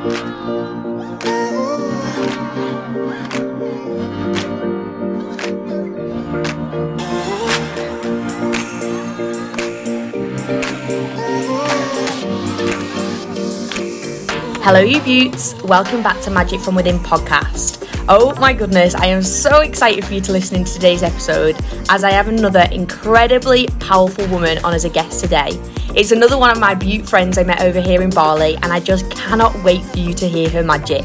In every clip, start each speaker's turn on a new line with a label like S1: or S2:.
S1: Hello, you beauts. Welcome back to Magic from Within podcast. Oh my goodness, I am so excited for you to listen to today's episode as I have another incredibly powerful woman on as a guest today. It's another one of my beaut friends I met over here in Bali, and I just cannot wait for you to hear her magic.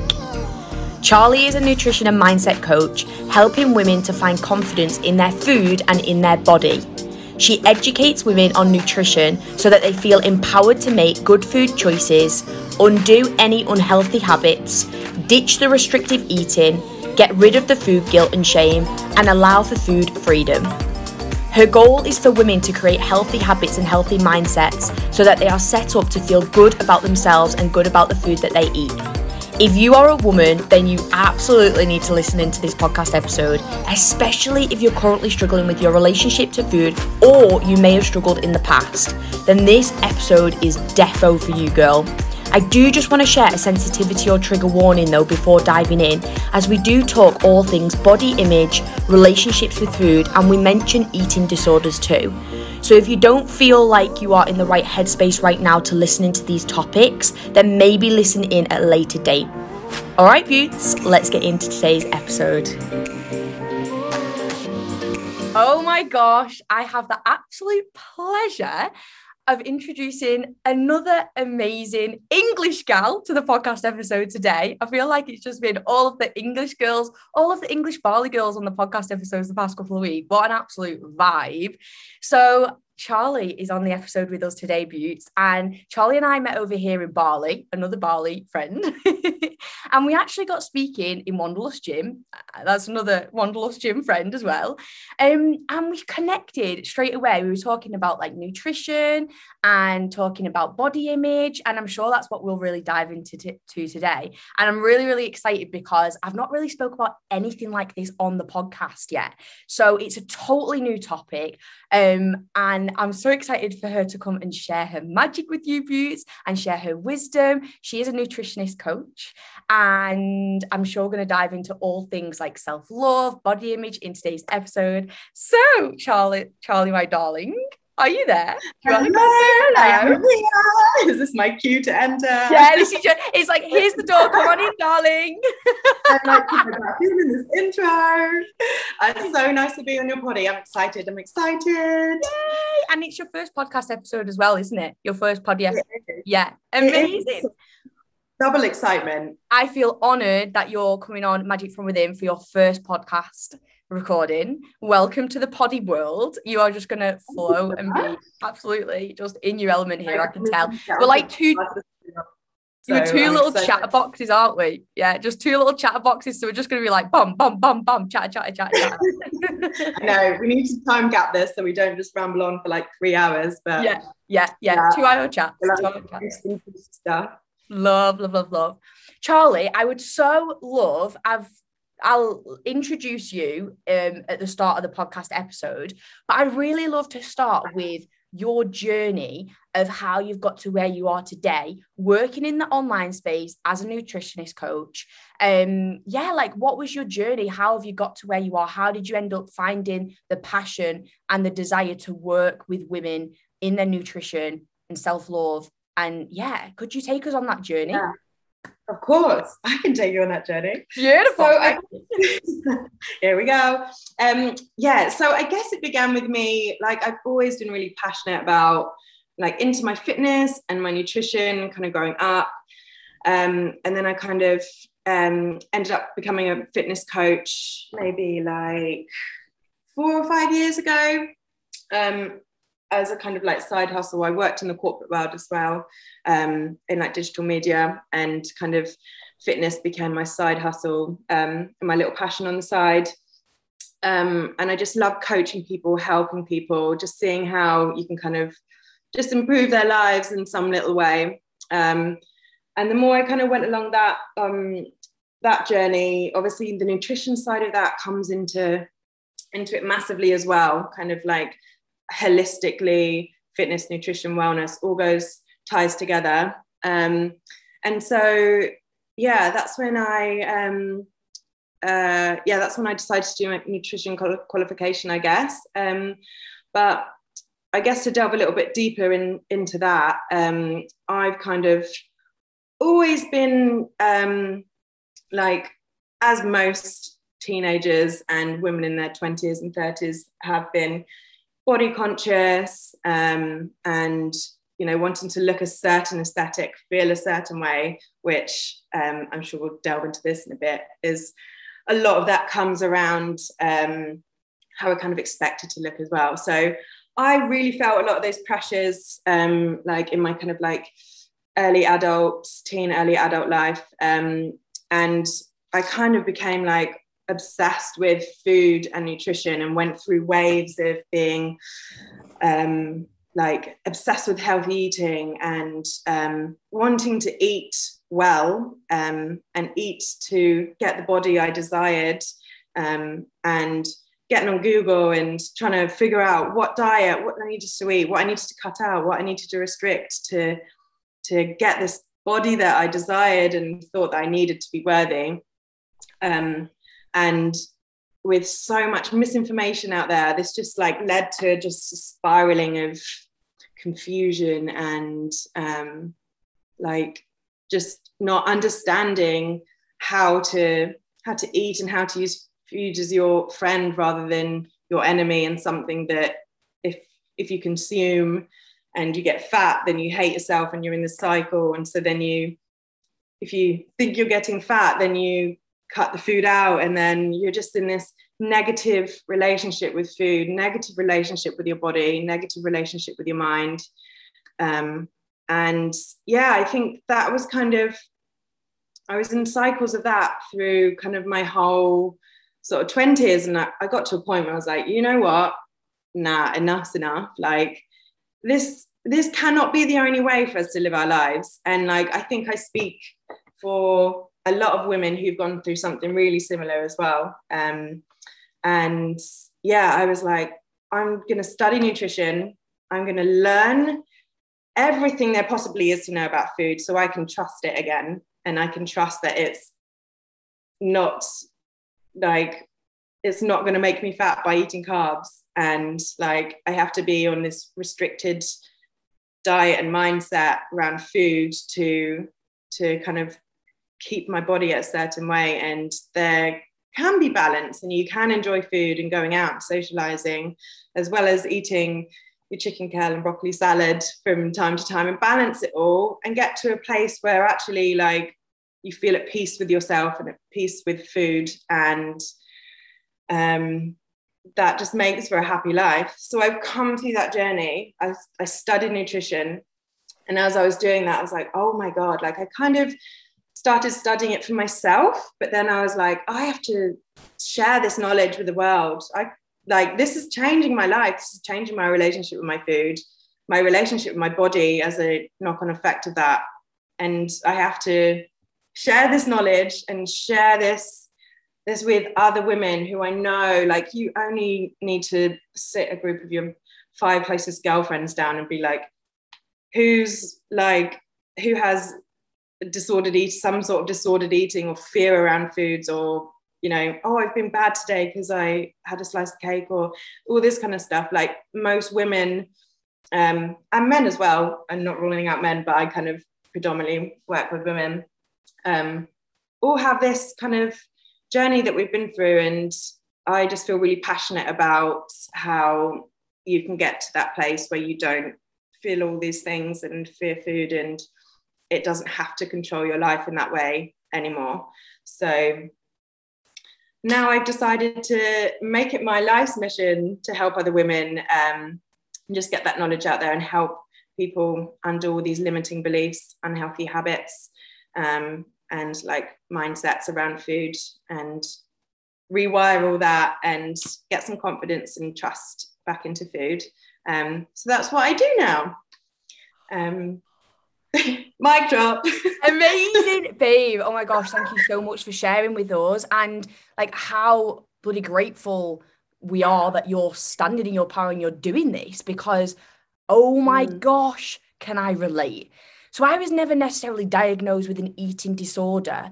S1: Charlie is a nutrition and mindset coach, helping women to find confidence in their food and in their body. She educates women on nutrition so that they feel empowered to make good food choices, undo any unhealthy habits, ditch the restrictive eating, get rid of the food guilt and shame, and allow for food freedom. Her goal is for women to create healthy habits and healthy mindsets so that they are set up to feel good about themselves and good about the food that they eat. If you are a woman, then you absolutely need to listen into this podcast episode, especially if you're currently struggling with your relationship to food or you may have struggled in the past. Then this episode is defo for you, girl. I do just want to share a sensitivity or trigger warning though before diving in, as we do talk all things body image, relationships with food, and we mention eating disorders too. So if you don't feel like you are in the right headspace right now to listen into these topics, then maybe listen in at a later date. All right, Beauts, let's get into today's episode. Oh my gosh, I have the absolute pleasure of introducing another amazing English gal to the podcast episode today. I feel like it's just been all of the English girls, all of the English Bali girls on the podcast episodes the past couple of weeks. What an absolute vibe. So Charlie is on the episode with us today, Beauts. And Charlie and I met over here in Bali, another Bali friend. and we actually got speaking in Wanderlust Gym. Uh, that's another Wanderlust Gym friend as well. Um, and we connected straight away. We were talking about like nutrition and talking about body image. And I'm sure that's what we'll really dive into t- to today. And I'm really, really excited because I've not really spoke about anything like this on the podcast yet. So it's a totally new topic. Um, and I'm so excited for her to come and share her magic with you, Beauts, and share her wisdom. She is a nutritionist coach, and I'm sure we're going to dive into all things like self love, body image in today's episode. So, Charlie, Charlie, my darling, are you there?
S2: Hello, hello. Is this my cue to enter?
S1: Yeah, this is just, it's like, here's the door. Come on in, darling.
S2: I'm like, feeling this intro. Uh, it's so nice to be on your body. I'm excited. I'm excited. Yay!
S1: And it's your first podcast episode as well, isn't it? Your first podcast. Yeah, amazing.
S2: Double excitement.
S1: I feel honored that you're coming on Magic from Within for your first podcast recording. Welcome to the poddy world. You are just going to flow and be absolutely just in your element here. I can tell. We're like two. So are 2 I'm little excited. chatter boxes, aren't we? Yeah, just two little chatter boxes. So we're just going to be like bum, bum, bum, bum, chatter, chatter, chatter,
S2: chatter. I know. We need to time gap this so we don't just ramble on for like three hours. But
S1: yeah, yeah, yeah. yeah. Two hour chats. Stuff. Love, love, love, love. Charlie, I would so love. I've I'll introduce you um, at the start of the podcast episode, but I'd really love to start with your journey of how you've got to where you are today, working in the online space as a nutritionist coach. Um, yeah, like what was your journey? How have you got to where you are? How did you end up finding the passion and the desire to work with women in their nutrition and self love? And yeah, could you take us on that journey?
S2: Yeah. Of course, I can take you on that journey.
S1: Beautiful.
S2: So I, here we go. Um, yeah, so I guess it began with me. Like I've always been really passionate about like into my fitness and my nutrition, kind of growing up. Um, and then I kind of um, ended up becoming a fitness coach maybe like four or five years ago. Um, as a kind of like side hustle. I worked in the corporate world as well, um, in like digital media, and kind of fitness became my side hustle um, my little passion on the side. Um, and I just love coaching people, helping people, just seeing how you can kind of just improve their lives in some little way. Um, and the more I kind of went along that um, that journey, obviously the nutrition side of that comes into into it massively as well. Kind of like holistically fitness nutrition wellness all goes ties together um, and so yeah, that's when I um, uh, yeah, that's when I decided to do my nutrition qualification, I guess. Um, but I guess to delve a little bit deeper in, into that, um, I've kind of always been um, like, as most teenagers and women in their 20s and 30s have been, body conscious um, and you know wanting to look a certain aesthetic, feel a certain way, which um, I'm sure we'll delve into this in a bit, is a lot of that comes around um, how we're kind of expected to look as well. So I really felt a lot of those pressures, um, like in my kind of like early adult, teen, early adult life. Um, and I kind of became like obsessed with food and nutrition and went through waves of being um, like obsessed with healthy eating and um, wanting to eat well um, and eat to get the body I desired um, and getting on Google and trying to figure out what diet, what I needed to eat, what I needed to cut out, what I needed to restrict to, to get this body that I desired and thought that I needed to be worthy. Um, and with so much misinformation out there, this just like led to just a spiraling of confusion and um, like just not understanding how to how to eat and how to use food as your friend rather than your enemy and something that if if you consume and you get fat then you hate yourself and you're in this cycle. And so then you if you think you're getting fat then you cut the food out and then you're just in this negative relationship with food negative relationship with your body negative relationship with your mind. Um, and yeah i think that was kind of i was in cycles of that through kind of my whole sort of 20s and I, I got to a point where i was like you know what? Nah enough's enough. Like this this cannot be the only way for us to live our lives. And like i think i speak for a lot of women who've gone through something really similar as well. Um, and yeah i was like i'm going to study nutrition. I'm going to learn everything there possibly is to know about food so I can trust it again and I can trust that it's not like it's not going to make me fat by eating carbs. And like I have to be on this restricted diet and mindset around food to to kind of keep my body a certain way and there can be balance and you can enjoy food and going out socializing as well as eating your chicken kale and broccoli salad from time to time and balance it all and get to a place where actually like you feel at peace with yourself and at peace with food and um, that just makes for a happy life. So i've come through that journey. I, I studied nutrition and as i was doing that i was like oh my god like i kind of started studying it for myself but then i was like i have to share this knowledge with the world. I like this is changing my life. This is changing my relationship with my food my relationship with my body as a knock-on effect of that. And i have to share this knowledge and share this this with other women who i know like you only need to sit a group of your five closest girlfriends down and be like who's like who has disordered eat some sort of disordered eating or fear around foods or you know, oh, I've been bad today because I had a slice of cake or all this kind of stuff. Like most women um, and men as well, I'm not ruling out men, but I kind of predominantly work with women, um, all have this kind of journey that we've been through. And I just feel really passionate about how you can get to that place where you don't feel all these things and fear food and it doesn't have to control your life in that way anymore. So now I've decided to make it my life's mission to help other women um, and just get that knowledge out there and help people undo all these limiting beliefs, unhealthy habits, um, and like mindsets around food and rewire all that and get some confidence and trust back into food. Um, so that's what I do now. Um, Mic drop.
S1: Amazing, babe. Oh my gosh, thank you so much for sharing with us and like how bloody grateful we are that you're standing in your power and you're doing this because oh my mm. gosh, can I relate? So I was never necessarily diagnosed with an eating disorder,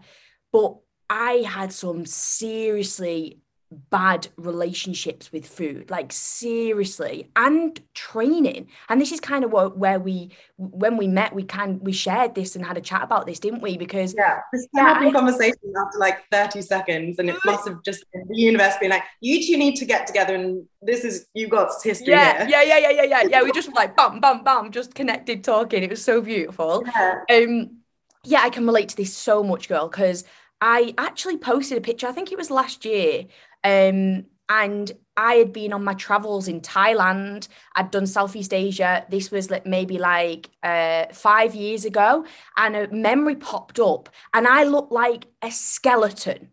S1: but I had some seriously bad relationships with food like seriously and training. And this is kind of what where we when we met we can we shared this and had a chat about this didn't we? Because
S2: yeah this yeah, having conversation after like 30 seconds and it must have just been the universe being like you two need to get together and this is you got history
S1: yeah here. yeah yeah yeah yeah yeah. Yeah we just like bam bam bam just connected talking. It was so beautiful. Yeah. um yeah I can relate to this so much girl because I actually posted a picture I think it was last year um, and I had been on my travels in Thailand. I'd done Southeast Asia. This was like maybe like uh, five years ago, and a memory popped up, and I looked like a skeleton.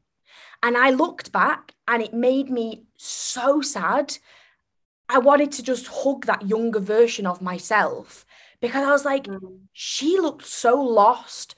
S1: And I looked back, and it made me so sad. I wanted to just hug that younger version of myself because I was like, mm. she looked so lost.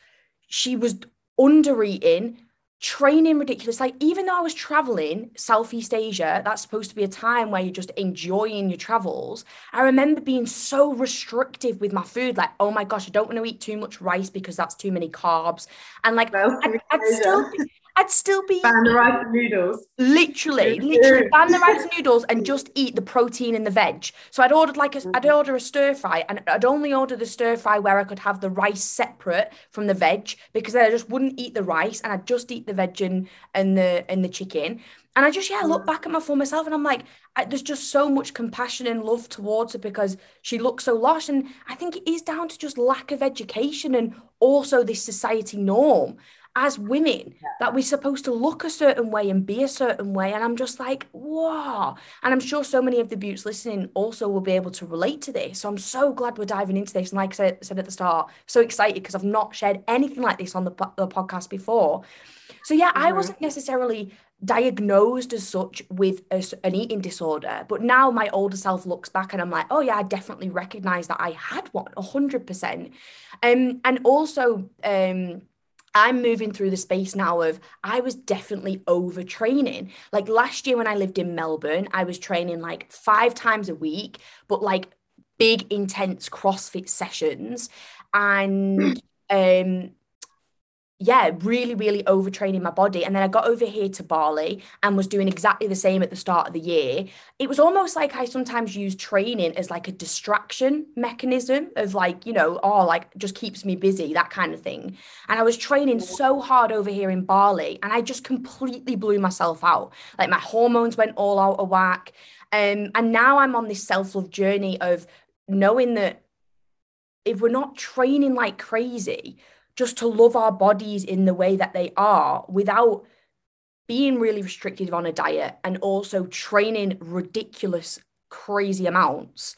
S1: She was under eating training ridiculous. Like, even though I was traveling Southeast Asia, that's supposed to be a time where you're just enjoying your travels. I remember being so restrictive with my food. Like, oh my gosh, I don't want to eat too much rice because that's too many carbs. And like, I'd, I'd still be, I'd still be
S2: ban the rice and noodles.
S1: Literally, literally ban the rice and noodles and just eat the protein and the veg. So I'd ordered like a, I'd order a stir fry and I'd only order the stir fry where I could have the rice separate from the veg because then I just wouldn't eat the rice and I'd just eat the veg and, and the and the chicken. And I just yeah look mm. back at my for myself and I'm like I, there's just so much compassion and love towards her because she looks so lost and I think it is down to just lack of education and also this society norm as women yeah. that we're supposed to look a certain way and be a certain way. And I'm just like, wow. And I'm sure so many of the beauts listening also will be able to relate to this. So I'm so glad we're diving into this. And like I said, said at the start, so excited because I've not shared anything like this on the, the podcast before. So yeah, mm-hmm. I wasn't necessarily diagnosed as such with a, an eating disorder but now my older self looks back and i'm like oh yeah i definitely recognize that i had one 100% um, and also um, I'm moving through the space now of I was definitely overtraining. Like last year when I lived in Melbourne, I was training like five times a week, but like big intense CrossFit sessions. And um yeah, really, really overtraining my body. And then I got over here to Bali and was doing exactly the same at the start of the year. It was almost like I sometimes use training as like a distraction mechanism of like, you know, oh, like just keeps me busy, that kind of thing. And I was training so hard over here in Bali and I just completely blew myself out. Like my hormones went all out of whack. Um, and now I'm on this self love journey of knowing that if we're not training like crazy, just to love our bodies in the way that they are without being really restricted on a diet and also training ridiculous crazy amounts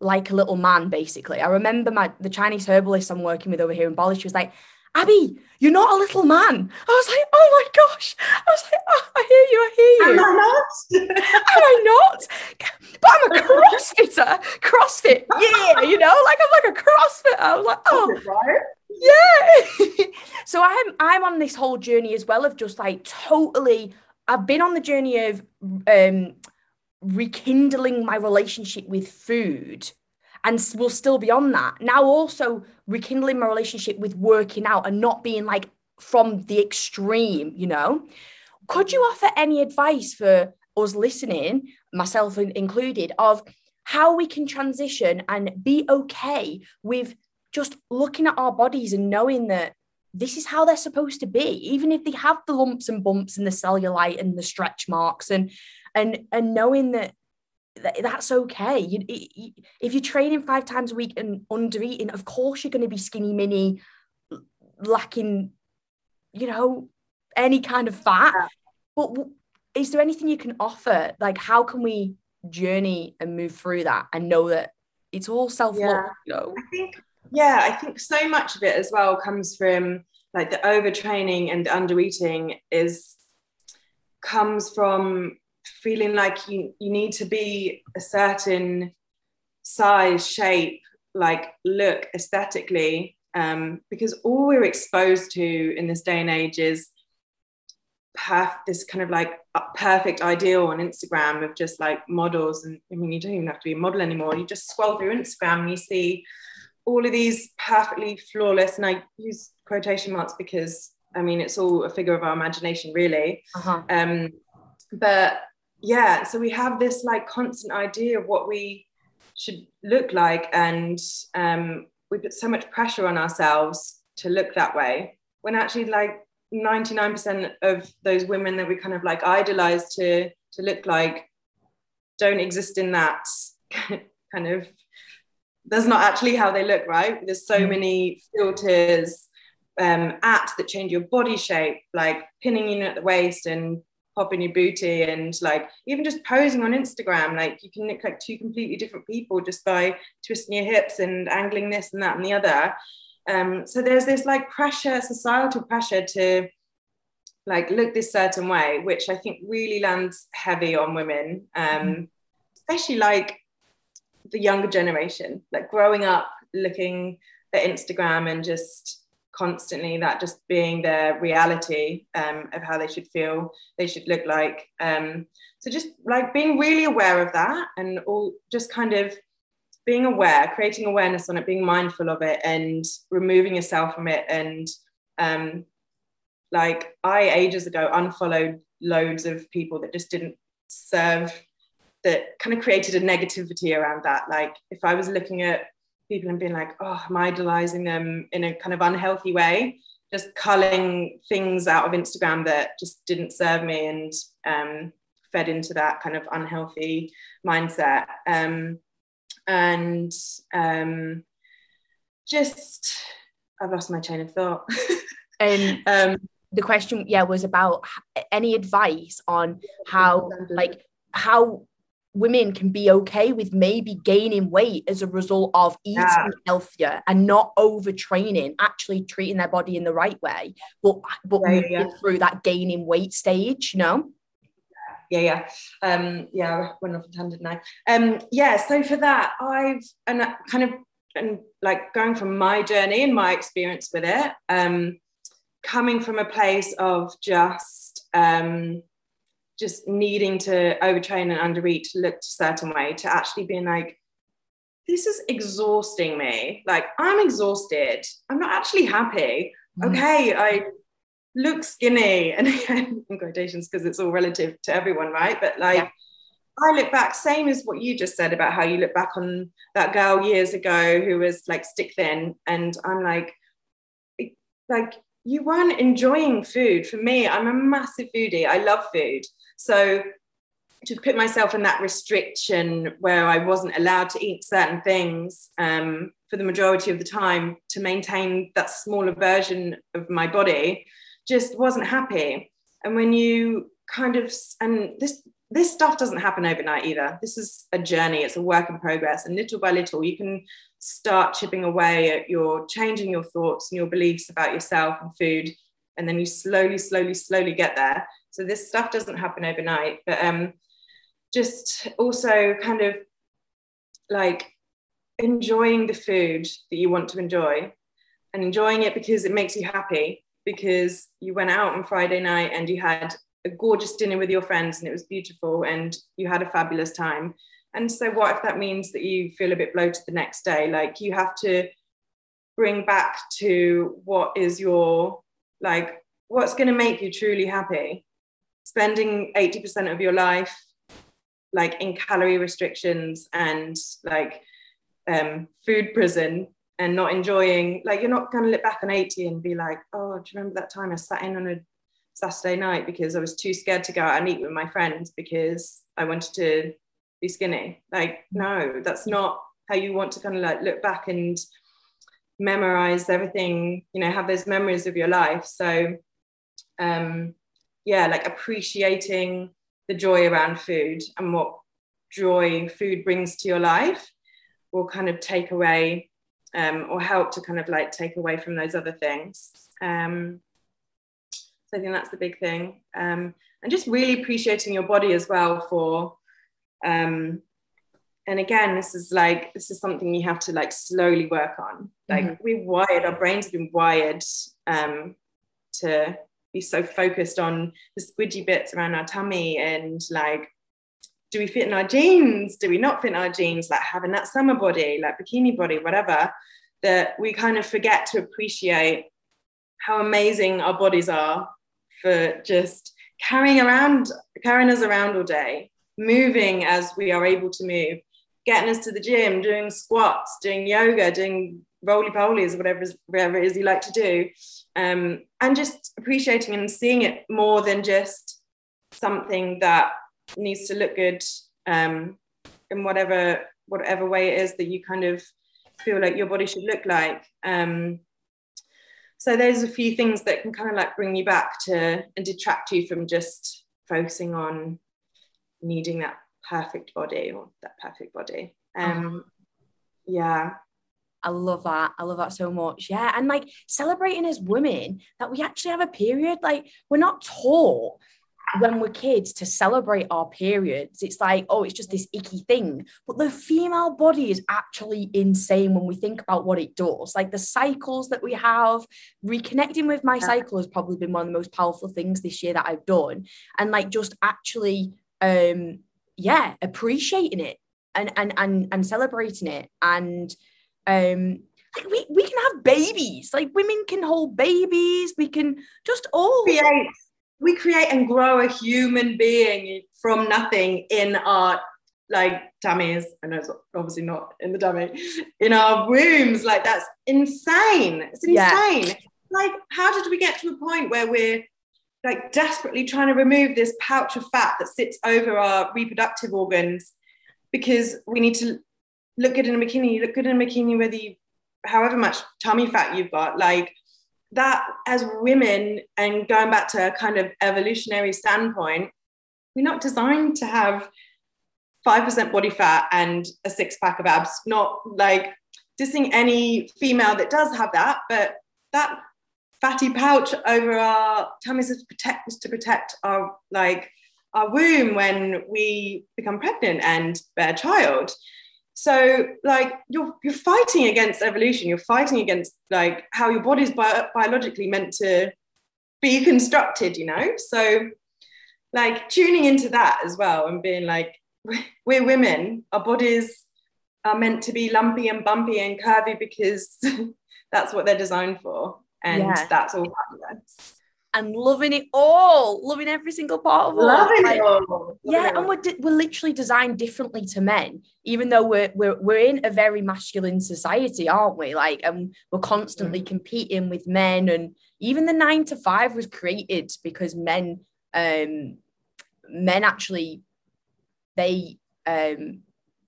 S1: like a little man basically. I remember my the chinese herbalist i'm working with over here in bali she was like abby you're not a little man. I was like oh my gosh. I was like oh, i hear you i hear
S2: you. Am i
S1: not? Am i not? But i'm a crossfitter. Crossfit yeah you know like i'm like a crossfitter. I was like oh. right yeah so i'm i'm on this whole journey as well of just like totally i've been on the journey of um rekindling my relationship with food and we will still be on that. Now also rekindling my relationship with working out and not being like from the extreme you know? Could you offer any advice for us listening myself included of how we can transition and be okay with just looking at our bodies and knowing that this is how they're supposed to be, even if they have the lumps and bumps and the cellulite and the stretch marks, and and and knowing that, that that's okay. You, you, if you're training five times a week and under eating, of course you're going to be skinny mini, lacking, you know, any kind of fat. Yeah. But is there anything you can offer? Like, how can we journey and move through that and know that it's all self love? Yeah. You know?
S2: I think yeah i think so much of it as well comes from like the overtraining and undereating is comes from feeling like you, you need to be a certain size shape like look aesthetically um, because all we're exposed to in this day and age is perf- this kind of like perfect ideal on Instagram of just like models. And I mean, you don't even have to be a model anymore. You just scroll through Instagram and you see all of these perfectly flawless, and I use quotation marks because I mean it's all a figure of our imagination, really. Uh-huh. Um, but yeah, so we have this like constant idea of what we should look like, and um, we put so much pressure on ourselves to look that way when actually like 99% of those women that we kind of like idolize to to look like don't exist in that kind of that's not actually how they look right there's so mm. many filters um, apps that change your body shape like pinning you at the waist and popping your booty and like even just posing on instagram like you can look like two completely different people just by twisting your hips and angling this and that and the other um, so there's this like pressure societal pressure to like look this certain way which i think really lands heavy on women um, mm-hmm. especially like the younger generation like growing up looking at instagram and just constantly that just being their reality um, of how they should feel they should look like um, so just like being really aware of that and all just kind of being aware creating awareness on it being mindful of it and removing yourself from it and um, like i ages ago unfollowed loads of people that just didn't serve that kind of created a negativity around that like if i was looking at people and being like, oh, I'm idolizing them in a kind of unhealthy way, just culling things out of Instagram that just didn't serve me and um, fed into that kind of unhealthy mindset. Um, and um, just, I've lost my chain of thought.
S1: and um, the question, yeah, was about any advice on how, like, how women can be okay with maybe gaining weight as a result of eating yeah. healthier and not overtraining, actually treating their body in the right way, but but yeah, yeah. through that gaining weight stage, you know?
S2: Yeah, yeah. Um, yeah, went off tangent now. Um, yeah, so for that, I've and kind of and like going from my journey and my experience with it, um, coming from a place of just um just needing to overtrain and undereat to look a certain way to actually being like this is exhausting me like i'm exhausted i'm not actually happy mm. okay i look skinny and again in quotations because it's all relative to everyone right but like yeah. I look back, same as what you just said about how you look back on that girl years ago who was like stick thin. And I'm like, like you weren't enjoying food. For me, I'm a massive foodie. I love food. So to put myself in that restriction where I wasn't allowed to eat certain things um, for the majority of the time to maintain that smaller version of my body just wasn't happy. And when you kind of and this this stuff doesn't happen overnight either. This is a journey, it's a work in progress. And little by little, you can start chipping away at your changing your thoughts and your beliefs about yourself and food. And then you slowly, slowly, slowly get there. So this stuff doesn't happen overnight, but um, just also kind of like enjoying the food that you want to enjoy and enjoying it because it makes you happy because you went out on Friday night and you had a gorgeous dinner with your friends and it was beautiful and you had a fabulous time. And so, what if that means that you feel a bit bloated the next day? Like, you have to bring back to what is your, like, what's going to make you truly happy spending 80% of your life like in calorie restrictions and like um, food prison and not enjoying like you're not going to look back on 80 and be like oh do you remember that time i sat in on a saturday night because i was too scared to go out and eat with my friends because i wanted to be skinny like no that's not how you want to kind of like look back and memorize everything you know have those memories of your life so um yeah, like appreciating the joy around food and what joy food brings to your life will kind of take away um, or help to kind of like take away from those other things. Um, so I think that's the big thing. Um, and just really appreciating your body as well for, um, and again, this is like, this is something you have to like slowly work on. Like mm-hmm. we're wired, our brains have been wired um, to be so focused on the squidgy bits around our tummy and like do we fit in our jeans do we not fit in our jeans like having that summer body like bikini body whatever that we kind of forget to appreciate how amazing our bodies are for just carrying around, carrying us around all day, moving as we are able to move, getting us to the gym, doing squats, doing yoga, doing roly polies, whatever, whatever it is you like to do, um, and just appreciating and seeing it more than just something that needs to look good um, in whatever whatever way it is that you kind of feel like your body should look like. Um, so there's a few things that can kind of like bring you back to and detract you from just focusing on needing that perfect body or that perfect body. Um, oh. Yeah.
S1: I love that. I love that so much. Yeah. And like celebrating as women that we actually have a period. Like we're not taught when we're kids to celebrate our periods it's like oh it's just this icky thing. But the female body is actually insane when we think about what it does. Like the cycles that we have reconnecting with my cycle has probably been one of the most powerful things this year that i've done. And like just actually um yeah appreciating it and and and, and celebrating it. And um like we, we can have babies. Like women can hold babies. We can just all
S2: create we create and grow a human being from nothing in our like tummies. I know it's obviously not in the dummy, in our wombs. Like that's insane. It's insane. Yeah. Like, how did we get to a point where we're like desperately trying to remove this pouch of fat that sits over our reproductive organs because we need to look good in a bikini. You look good in a bikini whether you, however much tummy fat you've got. Like, that as women and going back to a kind of evolutionary standpoint we're not designed to have 5% body fat and a six pack of abs. Not like dissing any female that does have that but that fatty pouch over our tummies is to protect to protect our like our womb when we become pregnant and bear a child so like you're you're fighting against evolution. You're fighting against like how your body's bi- biologically meant to be constructed you know? So like tuning into that as well and being like we're women. Our bodies are meant to be lumpy and bumpy and curvy because that's what they're designed for. And yeah. that's all fabulous
S1: and loving it all, loving every single part of
S2: it. Loving like, it all.
S1: yeah, and we're, we're literally designed differently to men, even though we're, we're we're in a very masculine society, aren't we? Like, and we're constantly mm. competing with men, and even the nine to five was created because men, um, men actually, they um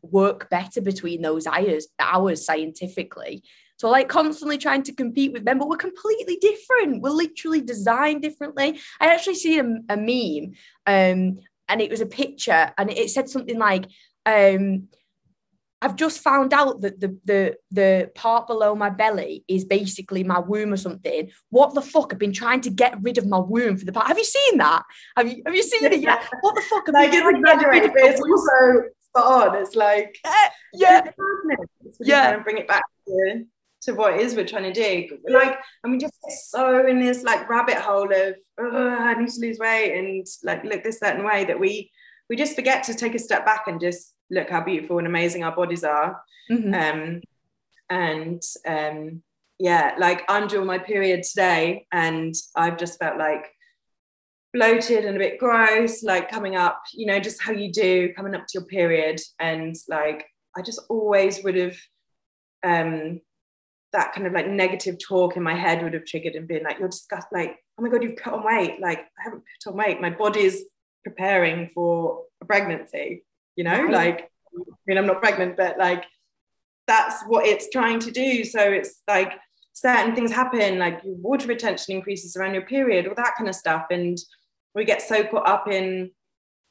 S1: work better between those hours hours scientifically so like constantly trying to compete with them, but we're completely different. We're literally designed differently. I actually see a, a meme, um, and it was a picture, and it said something like, um, I've just found out that the the the part below my belly is basically my womb or something. What the fuck? I've been trying to get rid of my womb for the past. Have you seen that? Have you have you seen it yet? What the fuck? I've
S2: like it's exaggerated, but it's also spot on. It's like
S1: uh, yeah,
S2: yeah. Bring it back to to what it is we're trying to do. Like, and we just get so in this like rabbit hole of I need to lose weight and like look this certain way that we we just forget to take a step back and just look how beautiful and amazing our bodies are. Mm-hmm. Um, and um, yeah, like I'm doing my period today, and I've just felt like bloated and a bit gross, like coming up, you know, just how you do coming up to your period, and like I just always would have um that kind of like negative talk in my head would have triggered and been like, you're disgust like, oh my God, you've put on weight. Like, I haven't put on weight. My body's preparing for a pregnancy, you know, like, I mean, I'm not pregnant, but like, that's what it's trying to do. So it's like certain things happen, like your water retention increases around your period, all that kind of stuff. And we get so caught up in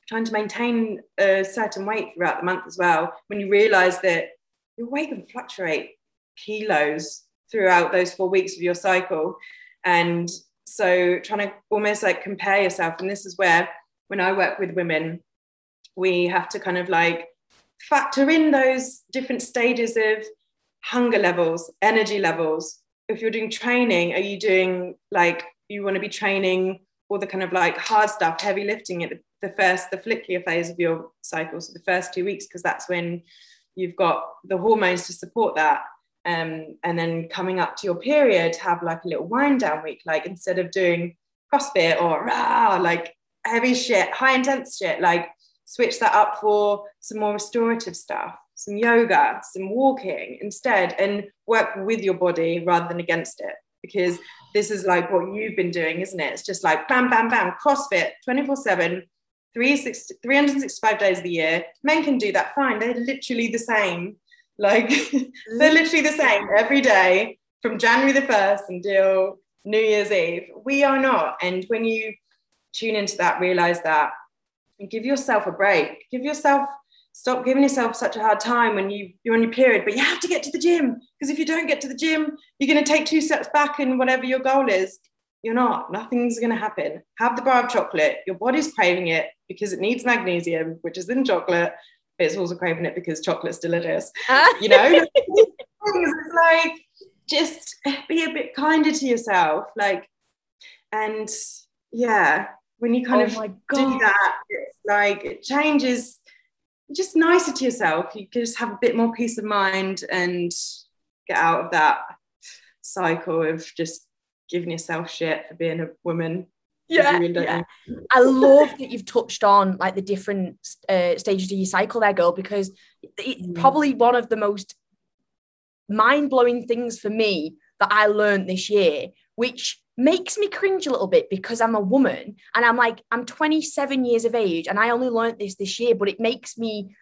S2: trying to maintain a certain weight throughout the month as well, when you realize that your weight can fluctuate kilos throughout those four weeks of your cycle. And so trying to almost like compare yourself. And this is where, when I work with women, we have to kind of like factor in those different stages of hunger levels, energy levels. If you're doing training, are you doing like you want to be training all the kind of like hard stuff, heavy lifting at the first, the follicular phase of your cycle, so the first two weeks, because that's when you've got the hormones to support that Um, and then coming up to your period, have like a little wind down week, like instead of doing CrossFit or rah, like heavy shit, high intense shit, like switch that up for some more restorative stuff, some yoga, some walking instead, and work with your body rather than against it. Because this is like what you've been doing, isn't it? It's just like bam, bam, bam, CrossFit 24 7, 365 days of the year. Men can do that fine. They're literally the same. Like, they're literally the same every day from January the 1st until New Year's Eve. We are not. And when you tune into that, realize that, and give yourself a break. Give yourself, stop giving yourself such a hard time when you, you're on your period, but you have to get to the gym. Because if you don't get to the gym, you're going to take two steps back in whatever your goal is. You're not. Nothing's going to happen. Have the bar of chocolate. Your body's craving it because it needs magnesium, which is in chocolate. It's also craving it because chocolate's delicious. Ah. you know, it's like just be a bit kinder to yourself. Like, and yeah, when you kind oh of do that, it's like it changes just nicer to yourself. You can just have a bit more peace of mind and get out of that cycle of just giving yourself shit for being a woman.
S1: Yeah, yeah. I love that you've touched on like the different uh, stages of your cycle there, girl, because it's mm. probably one of the most mind-blowing things for me that I learned this year, which makes me cringe a little bit because I'm a woman and I'm like, I'm 27 years of age and I only learned this this year, but it makes me,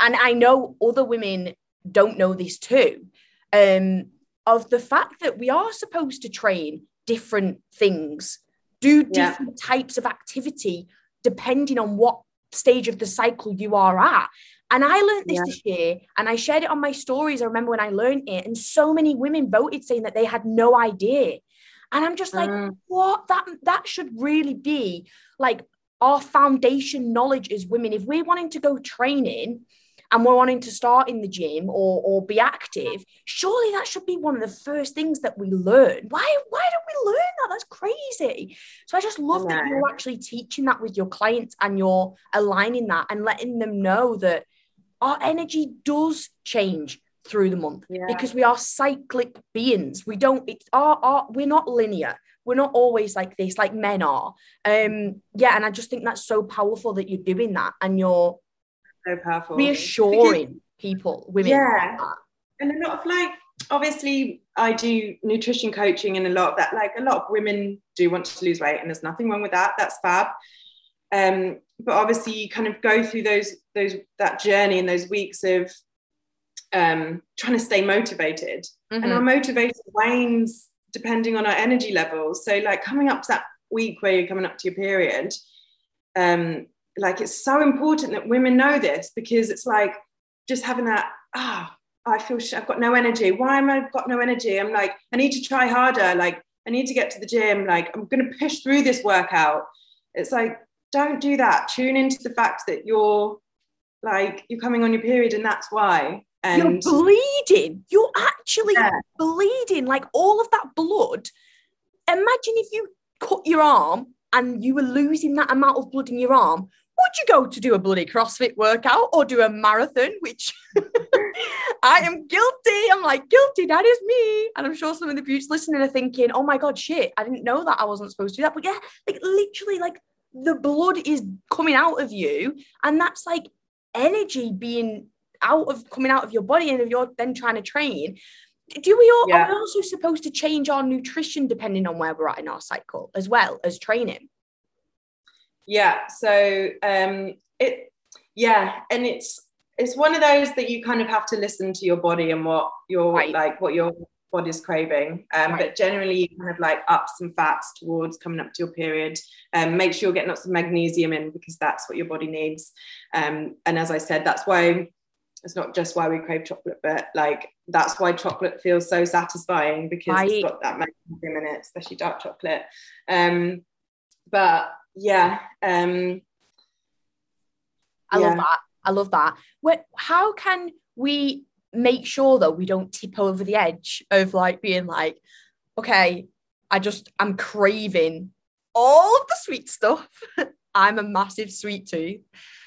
S1: and I know other women don't know this too, um, of the fact that we are supposed to train different things, do different yeah. types of activity depending on what stage of the cycle you are at. And I learned this yeah. this year and I shared it on my stories. I remember when I learned it, and so many women voted saying that they had no idea. And I'm just like, mm. what? That that should really be like our foundation knowledge as women. If we're wanting to go training and we're wanting to start in the gym or or be active, surely that should be one of the first things that we learn. Why why don't we learn that? That's crazy. So I just love that you're actually teaching that with your clients and you're aligning that and letting them know that our energy does change through the month yeah. because we are cyclic beings. We don't, it's our, our, we're not linear. We're not always like this, like men are. Um, yeah, and I just think that's so powerful that you're doing that and you're
S2: so powerful
S1: reassuring because, people, women.
S2: Yeah. and a lot of like, obviously, I do nutrition coaching and a lot of that, like a lot of women do want to lose weight, and there's nothing wrong with that. That's fab. Um, but obviously you kind of go through those those that journey and those weeks of um, trying to stay motivated mm-hmm. and our motivation wanes depending on our energy levels so like coming up to that week where you're coming up to your period um, like it's so important that women know this because it's like just having that ah oh, I feel sh- I've got no energy. Why am I got no energy? I'm like, I need to try harder. Like, I need to get to the gym. Like, I'm going to push through this workout. It's like, don't do that. Tune into the fact that you're like you're coming on your period and that's why. And
S1: you're bleeding. You're actually yeah. bleeding. Like all of that blood. Imagine if you cut your arm and you were losing that amount of blood in your arm. Would you go to do a bloody CrossFit workout or do a marathon? Which I am guilty. I'm like, guilty, that is me. And I'm sure some of the beauties listening are thinking, oh my God, shit, I didn't know that I wasn't supposed to do that. But yeah, like literally, like the blood is coming out of you and that's like energy being out of coming out of your body and if you're then trying to train do we all yeah. are we also supposed to change our nutrition depending on where we're at in our cycle as well as training
S2: yeah so um it yeah and it's it's one of those that you kind of have to listen to your body and what your right. like what your body's craving. Um, right. But generally, you kind of like up some fats towards coming up to your period. Um, make sure you're getting lots of magnesium in because that's what your body needs. Um, and as I said, that's why it's not just why we crave chocolate, but like that's why chocolate feels so satisfying because right. it's got that magnesium in it, especially dark chocolate. Um, but yeah. Um,
S1: I yeah. love that. I love that. What, how can we make sure though we don't tip over the edge of like being like, okay, I just I'm craving all of the sweet stuff. I'm a massive sweet tooth.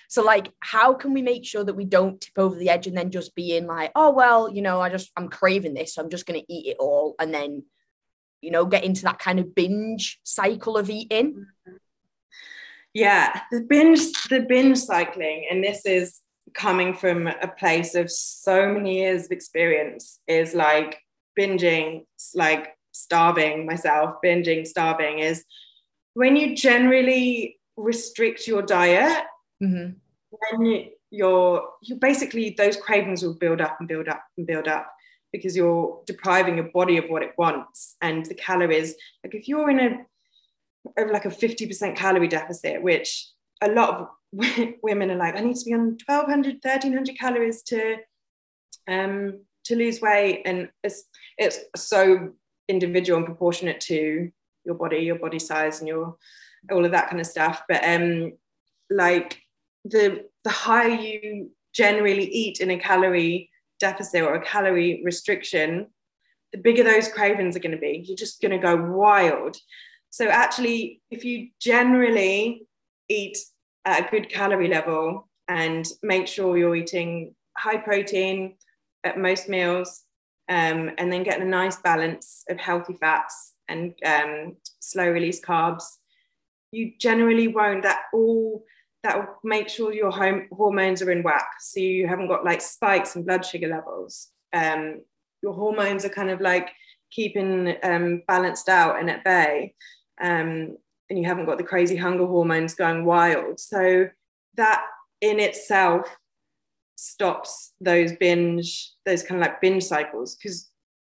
S1: So like how can we make sure that we don't tip over the edge and then just be in like, oh well, you know, I just I'm craving this, so I'm just gonna eat it all and then, you know, get into that kind of binge cycle of eating.
S2: Yeah, the binge, the binge cycling, and this is coming from a place of so many years of experience, is like binging, like starving myself, binging, starving is when you generally restrict your diet, mm-hmm. when you, you're you basically those cravings will build up and build up and build up because you're depriving your body of what it wants and the calories like if you're in a like a 50% calorie deficit which a lot of women are like i need to be on 1200 1300 calories to um to lose weight and it's it's so individual and proportionate to your body, your body size, and your all of that kind of stuff. But um, like the the higher you generally eat in a calorie deficit or a calorie restriction, the bigger those cravings are going to be. You're just going to go wild. So actually, if you generally eat at a good calorie level and make sure you're eating high protein at most meals, um, and then getting a nice balance of healthy fats and um, slow release carbs, you generally won't. That all that will make sure your home, hormones are in whack, so you haven't got like spikes in blood sugar levels. Um, your hormones are kind of like keeping um, balanced out and at bay, um, and you haven't got the crazy hunger hormones going wild. So that in itself stops those binge, those kind of like binge cycles because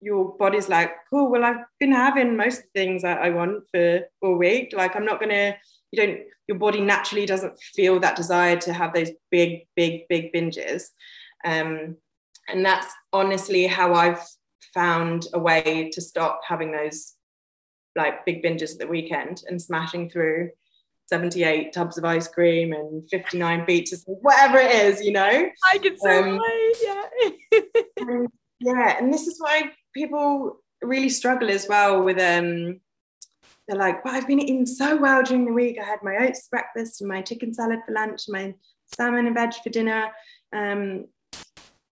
S2: your body's like, cool, well, I've been having most things that I want for a week. Like, I'm not gonna, you don't, your body naturally doesn't feel that desire to have those big, big, big binges. Um, and that's honestly how I've found a way to stop having those like big binges at the weekend and smashing through 78 tubs of ice cream and 59 pizzas, whatever it is, you know.
S1: I can so um, yeah.
S2: and, yeah, and this is why people really struggle as well with um they're like, but I've been eating so well during the week. I had my oats for breakfast and my chicken salad for lunch, my salmon and veg for dinner. Um,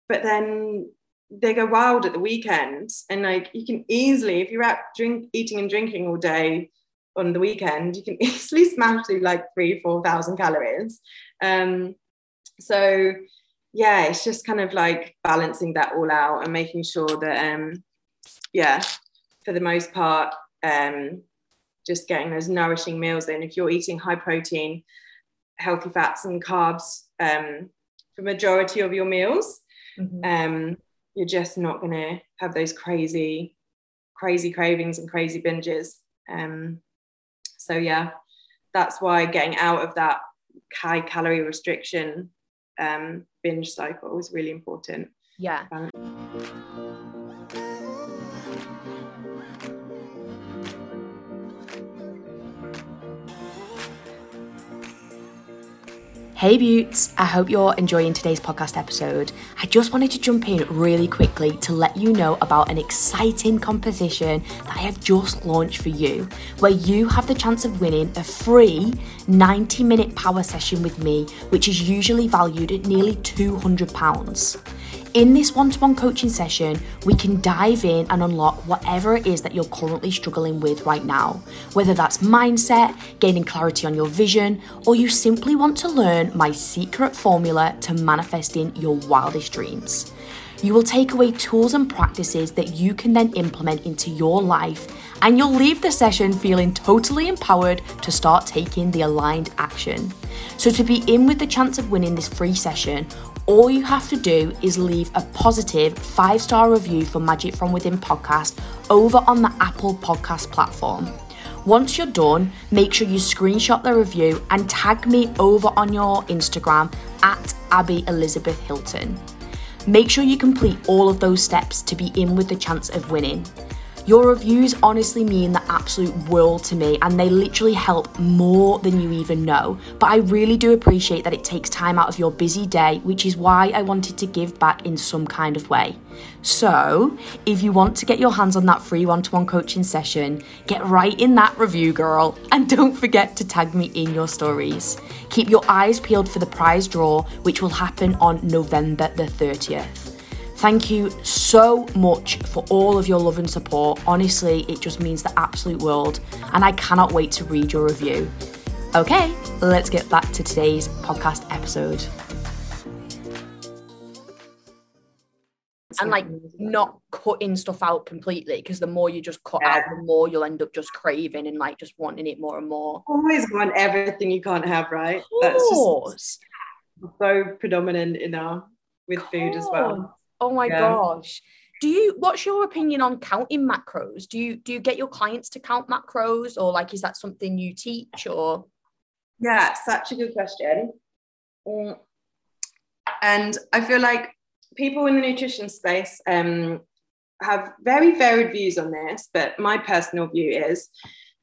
S2: but then they go wild at the weekend. And like you can easily, if you're out drink eating and drinking all day, on the weekend, you can easily smash through like three, four thousand calories. Um, so yeah, it's just kind of like balancing that all out and making sure that um, yeah, for the most part, um, just getting those nourishing meals in. If you're eating high protein, healthy fats and carbs um, for majority of your meals, mm-hmm. um, you're just not going to have those crazy, crazy cravings and crazy binges. Um, so yeah, that's why getting out of that high calorie restriction um, binge cycle is really important.
S1: Yeah. Hey Beauts, I hope you're enjoying today's podcast episode. I just wanted to jump in really quickly to let you know about an exciting competition that I have just launched for you, where you have the chance of winning a free 90 minute power session with me, which is usually valued at nearly £200. In this one to one coaching session, we can dive in and unlock whatever it is that you're currently struggling with right now. Whether that's mindset, gaining clarity on your vision, or you simply want to learn my secret formula to manifesting your wildest dreams. You will take away tools and practices that you can then implement into your life, and you'll leave the session feeling totally empowered to start taking the aligned action. So, to be in with the chance of winning this free session, all you have to do is leave a positive five star review for Magic from Within podcast over on the Apple Podcast platform. Once you're done, make sure you screenshot the review and tag me over on your Instagram at Abby Elizabeth Hilton. Make sure you complete all of those steps to be in with the chance of winning. Your reviews honestly mean the absolute world to me and they literally help more than you even know. But I really do appreciate that it takes time out of your busy day, which is why I wanted to give back in some kind of way. So, if you want to get your hands on that free one to one coaching session, get right in that review, girl. And don't forget to tag me in your stories. Keep your eyes peeled for the prize draw, which will happen on November the 30th. Thank you so much for all of your love and support. Honestly, it just means the absolute world, and I cannot wait to read your review. Okay, let's get back to today's podcast episode. And like not cutting stuff out completely because the more you just cut yeah. out, the more you'll end up just craving and like just wanting it more and more.
S2: Always want everything you can't have, right? That's just so predominant in our with food as well.
S1: Oh my yeah. gosh. Do you what's your opinion on counting macros? Do you do you get your clients to count macros or like is that something you teach or
S2: Yeah, such a good question. Mm. And I feel like people in the nutrition space um, have very varied views on this, but my personal view is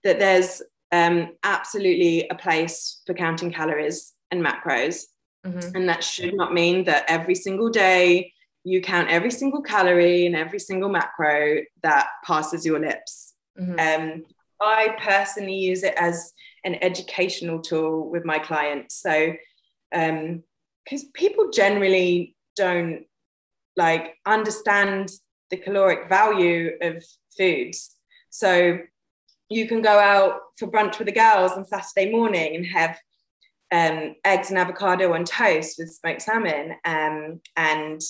S2: that there's um, absolutely a place for counting calories and macros. Mm-hmm. And that should not mean that every single day you count every single calorie and every single macro that passes your lips. Mm-hmm. Um, I personally use it as an educational tool with my clients. So, because um, people generally don't like understand the caloric value of foods. So, you can go out for brunch with the girls on Saturday morning and have um, eggs and avocado on toast with smoked salmon um, and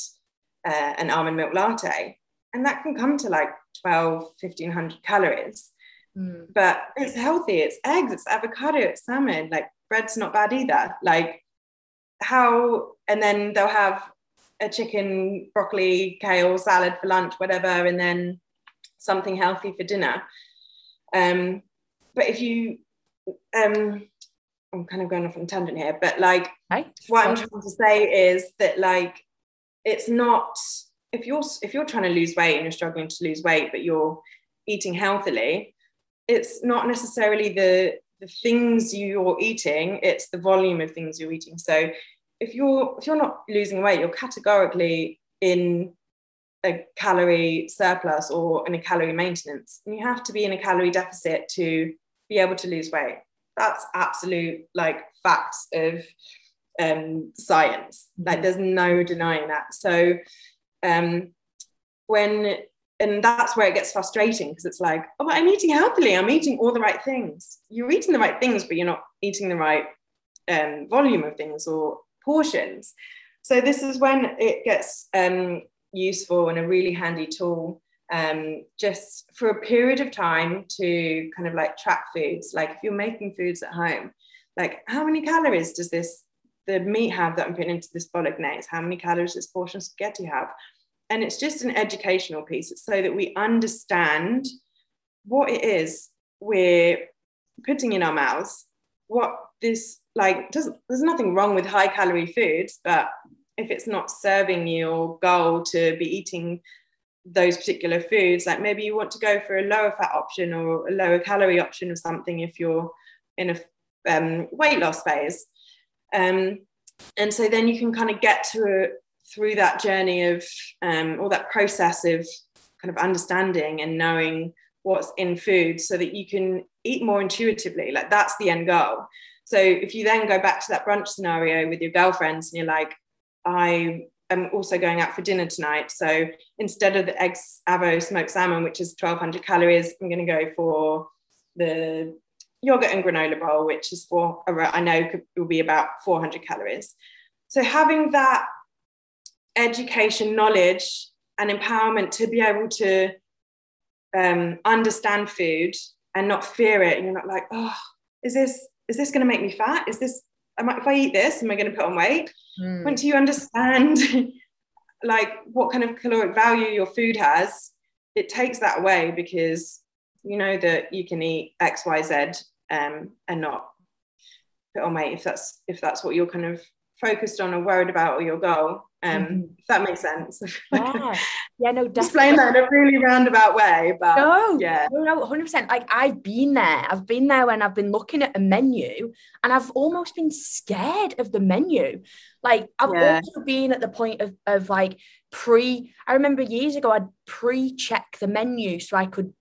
S2: uh, an almond milk latte. And that can come to like 12, 1500 calories. Mm. But it's healthy. It's eggs, it's avocado, it's salmon. Like bread's not bad either. Like how, and then they'll have a chicken, broccoli, kale salad for lunch, whatever, and then something healthy for dinner. Um, but if you, um, I'm kind of going off on tangent here, but like what I'm trying to say is that like it's not if you're if you're trying to lose weight and you're struggling to lose weight but you're eating healthily it's not necessarily the the things you're eating it's the volume of things you're eating. So if you're if you're not losing weight you're categorically in a calorie surplus or in a calorie maintenance. And you have to be in a calorie deficit to be able to lose weight. That's absolute like facts of um, science. Like there's no denying that. So um, when and that's where it gets frustrating because it's like, oh, but I'm eating healthily. I'm eating all the right things. You're eating the right things, but you're not eating the right um, volume of things or portions. So this is when it gets um, useful and a really handy tool um, just for a period of time to kind of like track foods. Like if you're making foods at home, like how many calories does this the meat have that I'm putting into this bolognese? How many calories does portion spaghetti have? And it's just an educational piece. It's so that we understand what it is we're putting in our mouths, what this like doesn't there's nothing wrong with high calorie foods, but if it's not serving your goal to be eating those particular foods, like maybe you want to go for a lower fat option or a lower calorie option of something if you're in a um, weight loss phase. Um, and so then you can kind of get to a, through that journey of um, or that process of kind of understanding and knowing what's in food so that you can eat more intuitively. Like that's the end goal. So if you then go back to that brunch scenario with your girlfriends and you're like, I am also going out for dinner tonight. So instead of the eggs avo smoked salmon, which is 1200 calories, I'm going to go for the yogurt and granola bowl, which is for I know could, will be about 400 calories. So having that education, knowledge, and empowerment to be able to um, understand food and not fear it, and you're not like, oh, is this is this going to make me fat? Is this am I, if I eat this, am I going to put on weight? Mm. Once you understand like what kind of caloric value your food has, it takes that away because you know that you can eat X, Y, Z um, and not put on weight if that's if that's what you're kind of focused on or worried about or your goal. Um, mm-hmm. if that makes sense.
S1: Yeah, yeah, no, definitely.
S2: Explain that in a really roundabout way, but
S1: no,
S2: yeah,
S1: no, no, hundred percent. Like I've been there. I've been there when I've been looking at a menu, and I've almost been scared of the menu. Like I've yeah. also been at the point of of like pre. I remember years ago, I'd pre-check the menu so I could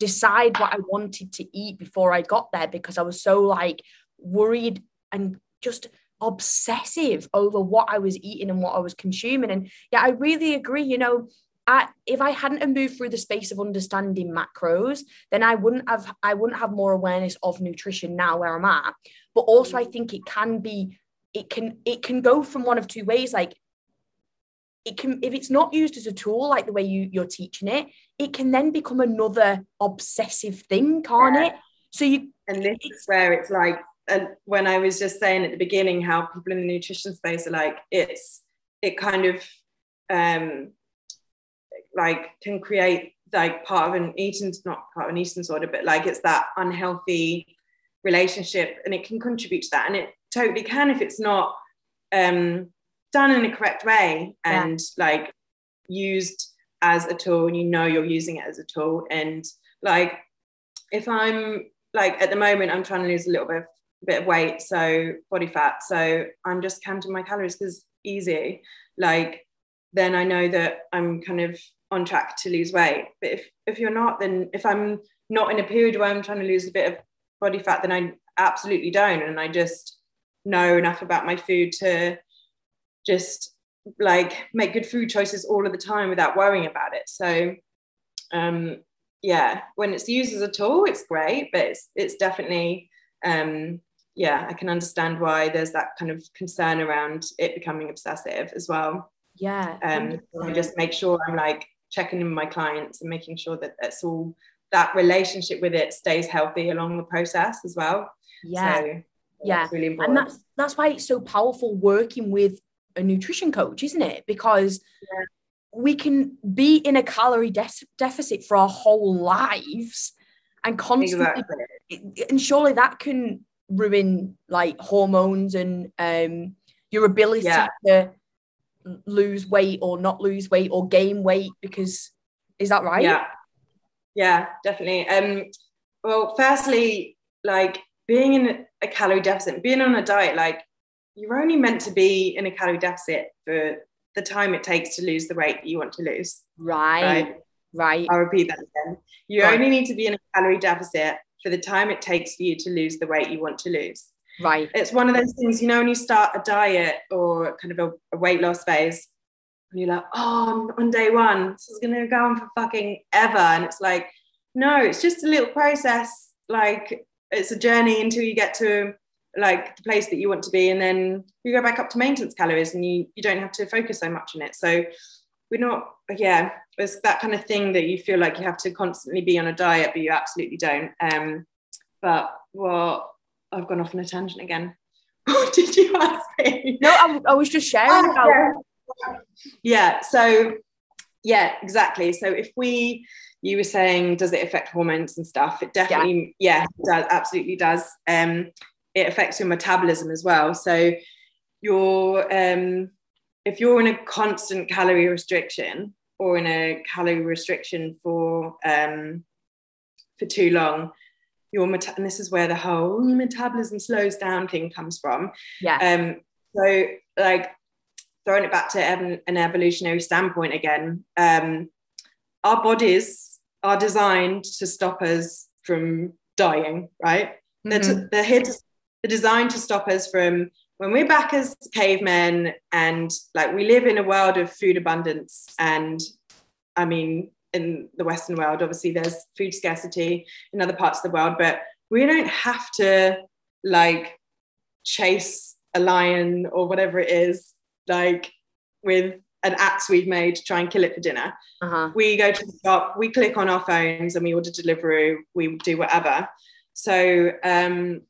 S1: decide what I wanted to eat before I got there because I was so like worried and just obsessive over what I was eating and what I was consuming. And yeah, I really agree. You know, I, if I hadn't moved through the space of understanding macros, then I wouldn't have I wouldn't have more awareness of nutrition now where I'm at. But also mm. I think it can be it can it can go from one of two ways. Like it can if it's not used as a tool like the way you, you're teaching it, it can then become another obsessive thing, can't yeah. it? So you
S2: and this is where it's like and when I was just saying at the beginning how people in the nutrition space are like it's it kind of um like can create like part of an eating not part of an eating disorder but like it's that unhealthy relationship and it can contribute to that and it totally can if it's not um done in a correct way and yeah. like used as a tool and you know you're using it as a tool and like if i'm like at the moment i'm trying to lose a little bit of bit of weight, so body fat. So I'm just counting my calories because easy. Like then I know that I'm kind of on track to lose weight. But if if you're not, then if I'm not in a period where I'm trying to lose a bit of body fat, then I absolutely don't. And I just know enough about my food to just like make good food choices all of the time without worrying about it. So um yeah, when it's used as a tool, it's great, but it's it's definitely um yeah, I can understand why there's that kind of concern around it becoming obsessive as well.
S1: Yeah.
S2: Um, I just make sure I'm like checking in with my clients and making sure that that's all that relationship with it stays healthy along the process as well.
S1: Yeah. So, yeah. Really important. And that's that's why it's so powerful working with a nutrition coach, isn't it? Because yeah. we can be in a calorie de- deficit for our whole lives and constantly exactly. and surely that can ruin like hormones and um, your ability yeah. to lose weight or not lose weight or gain weight because is that right
S2: yeah yeah definitely um well firstly like being in a calorie deficit being on a diet like you're only meant to be in a calorie deficit for the time it takes to lose the weight that you want to lose
S1: right right, right.
S2: i'll repeat that again you right. only need to be in a calorie deficit for the time it takes for you to lose the weight you want to lose.
S1: Right.
S2: It's one of those things, you know, when you start a diet or kind of a, a weight loss phase, and you're like, oh, on day one, this is going to go on for fucking ever. And it's like, no, it's just a little process. Like, it's a journey until you get to like the place that you want to be. And then you go back up to maintenance calories and you, you don't have to focus so much on it. So, we're not yeah it's that kind of thing that you feel like you have to constantly be on a diet but you absolutely don't um but well i've gone off on a tangent again what did you ask me
S1: no i, I was just sharing oh, about
S2: yeah. so yeah exactly so if we you were saying does it affect hormones and stuff it definitely yeah, yeah it does absolutely does um it affects your metabolism as well so your um if you're in a constant calorie restriction or in a calorie restriction for um, for too long, your meta- and this is where the whole metabolism slows down thing comes from.
S1: Yeah.
S2: Um, so like throwing it back to an evolutionary standpoint again, um, our bodies are designed to stop us from dying, right? Mm-hmm. They're, to, they're, here to, they're designed to stop us from when we're back as cavemen and like we live in a world of food abundance and i mean in the western world obviously there's food scarcity in other parts of the world but we don't have to like chase a lion or whatever it is like with an axe we've made to try and kill it for dinner. Uh-huh. We go to the shop, we click on our phones and we order delivery, we do whatever. So um,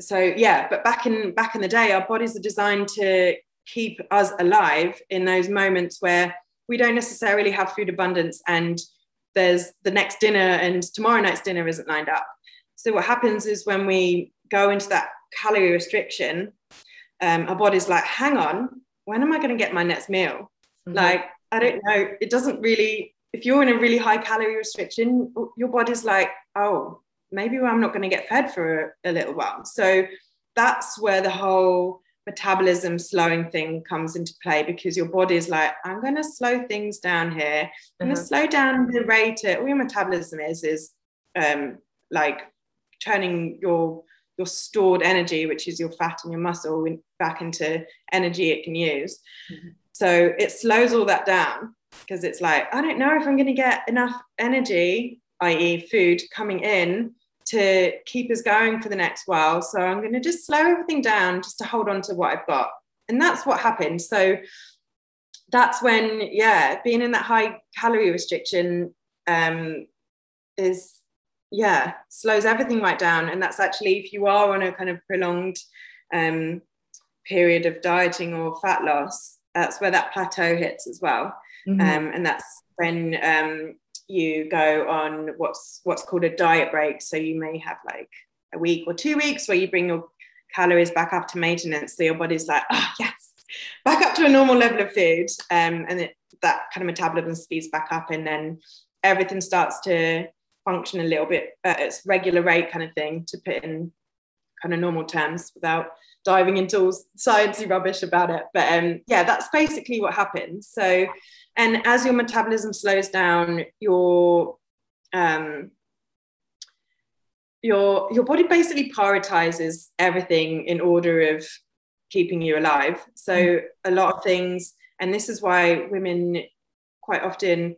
S2: so yeah but back in back in the day our bodies are designed to keep us alive in those moments where we don't necessarily have food abundance and there's the next dinner and tomorrow night's dinner isn't lined up so what happens is when we go into that calorie restriction um, our body's like hang on when am I going to get my next meal? Mm-hmm. Like, I don't know. It doesn't really, if you're in a really high calorie restriction, your body's like, oh, maybe I'm not going to get fed for a, a little while. So that's where the whole metabolism slowing thing comes into play because your body is like, I'm going to slow things down here. I'm going to uh-huh. slow down the rate at all your metabolism is, is um, like turning your your stored energy, which is your fat and your muscle, back into energy it can use. Mm-hmm. So it slows all that down because it's like, I don't know if I'm going to get enough energy, i.e., food coming in to keep us going for the next while. So I'm going to just slow everything down just to hold on to what I've got. And that's what happened. So that's when, yeah, being in that high calorie restriction um, is, yeah, slows everything right down. And that's actually, if you are on a kind of prolonged um, period of dieting or fat loss, that's where that plateau hits as well. Mm-hmm. Um, and that's when um, you go on what's what's called a diet break. So you may have like a week or two weeks where you bring your calories back up to maintenance. So your body's like, oh yes, back up to a normal level of food. Um, and it, that kind of metabolism speeds back up and then everything starts to function a little bit at its regular rate kind of thing to put in kind of normal terms without diving into all sciencey rubbish about it. But um, yeah, that's basically what happens. So, and as your metabolism slows down, your um, your your body basically prioritizes everything in order of keeping you alive. So mm. a lot of things, and this is why women quite often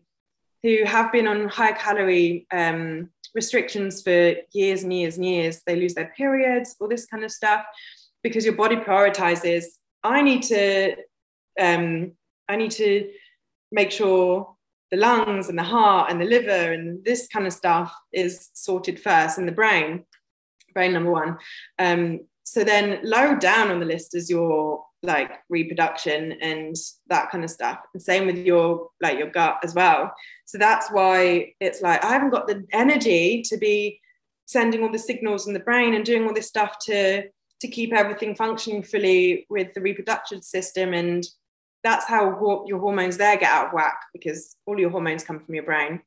S2: who have been on high calorie um, restrictions for years and years and years, they lose their periods, all this kind of stuff because your body prioritizes i need to um, i need to make sure the lungs and the heart and the liver and this kind of stuff is sorted first and the brain brain number one. Um, so then low down on the list is your like reproduction and that kind of stuff. And same with your like your gut as well. So that's why it's like i haven't got the energy to be sending all the signals in the brain and doing all this stuff to to keep everything functioning fully with the reproductive system and that's how your hormones there get out of whack because all your hormones come from your brain.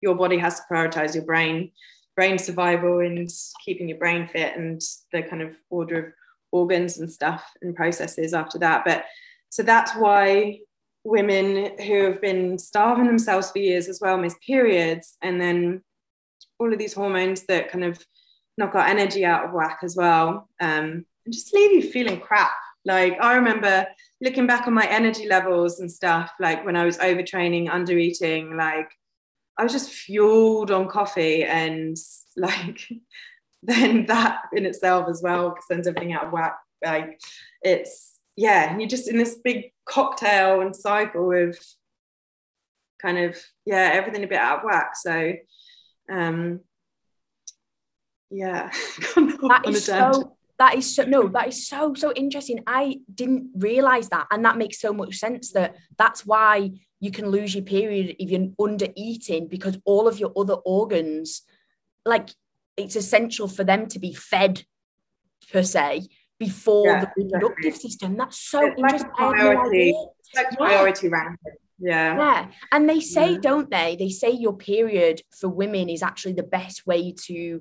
S2: Your body has to prioritize your brain brain survival and keeping your brain fit and the kind of order of organs and stuff and processes after that. But so that's why women who have been starving themselves for years as well miss periods and then all of these hormones that kind of knock our energy out of whack as well um, and just leave you feeling crap like i remember looking back on my energy levels and stuff like when i was overtraining under eating like i was just fueled on coffee and like then that in itself as well sends everything out of whack. Like it's yeah and you're just in this big cocktail and cycle of kind of yeah everything a bit out of whack. So um yeah
S1: that is so that is so no that is so so interesting. I didn't realize that and that makes so much sense that that's why you can lose your period if you're under eating because all of your other organs like it's essential for them to be fed per se before yeah, the reproductive exactly. system. That's so
S2: it's interesting. Like priority, like priority yeah. ranking yeah.
S1: Yeah. And they say yeah. don't they? They say your period for women is actually the best way to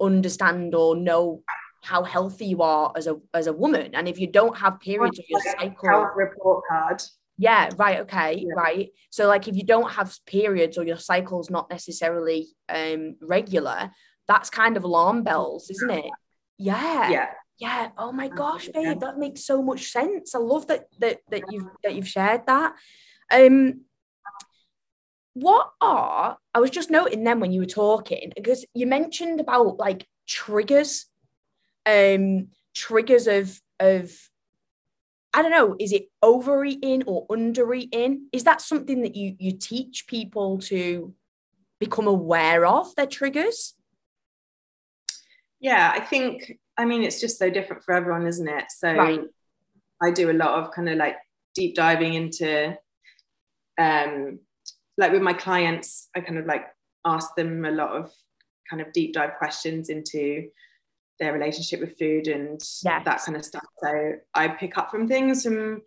S1: understand or know how healthy you are as a as a woman. And if you don't have periods of your cycle
S2: health report card?
S1: Yeah right okay yeah. right. So like if you don't have periods or your cycle's not necessarily um regular that's kind of alarm bells isn't it? Yeah.
S2: Yeah.
S1: Yeah. Oh my gosh babe that makes so much sense. I love that that that you've that you've shared that. Um what are I was just noting then when you were talking because you mentioned about like triggers, um, triggers of of I don't know, is it overeating or undereating? Is that something that you you teach people to become aware of their triggers?
S2: Yeah, I think I mean it's just so different for everyone, isn't it? So right. I do a lot of kind of like deep diving into um like with my clients, I kind of like ask them a lot of kind of deep dive questions into their relationship with food and
S1: Yes.
S2: that kind of stuff. So I pick up from things from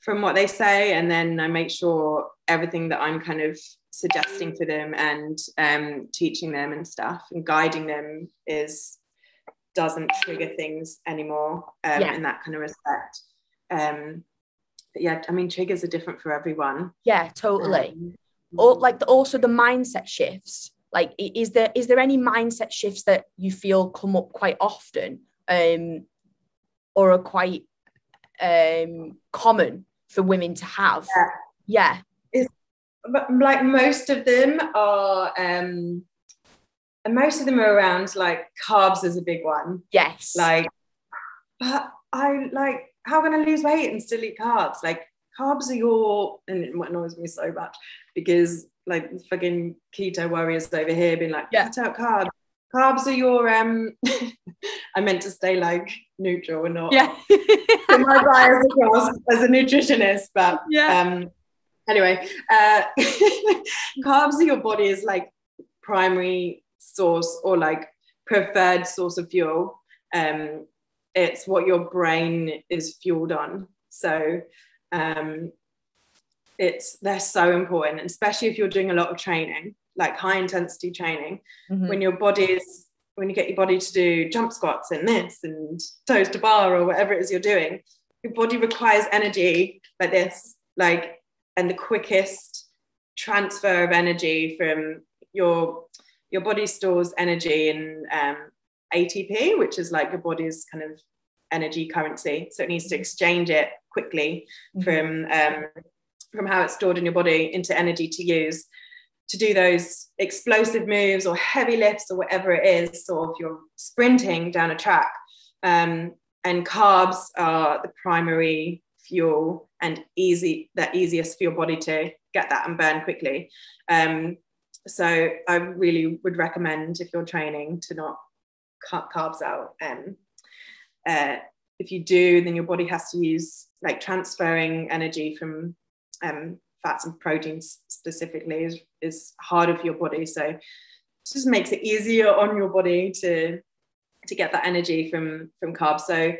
S2: from what they say, and then I make sure everything that I'm kind of suggesting for them and um, teaching them and stuff and guiding them is doesn't trigger things anymore um,
S1: Yeah.
S2: in that kind of respect. Um, but yeah, I mean, triggers are different for everyone.
S1: Yeah, totally.
S2: Um,
S1: or like the, also the mindset shifts like is there is there any mindset shifts that you feel come up quite often um or are quite um common for women to have? Yeah.
S2: But like most of them are um and most of them are around like carbs is a big one.
S1: Yes.
S2: Like but i like how can i lose weight and still eat carbs? Like carbs are your and it annoys me so much because like fucking keto warriors over here being like
S1: Yeah.
S2: cut out carbs. Carbs are your um i meant to stay like neutral and not
S1: yeah.
S2: my bias across as a nutritionist but
S1: yeah.
S2: um anyway uh carbs are your body is like primary source or like preferred source of fuel. Um it's what your brain is fueled on. So um it's they're so important especially if you're doing a lot of training like high intensity training
S1: Mhm.
S2: when your body is when you get your body to do jump squats and this and toes to bar or whatever it is you're doing your body requires energy like this like and the quickest transfer of energy from your your body stores energy in um, ATP which is like your body's kind of energy currency so it needs to exchange it quickly
S1: Mhm.
S2: from um, from how it's stored in your body into energy to use to do those explosive moves or heavy lifts or whatever it is. So if you're sprinting down a track, um, and carbs are the primary fuel and easy, the easiest for your body to get that and burn quickly. Um, so I really would recommend if you're training to not cut carbs out. Um, uh, if you do, then your body has to use like transferring energy from um, fats and proteins specifically is, is harder for your body. So it just makes it easier on your body to to get that energy from from carbs. So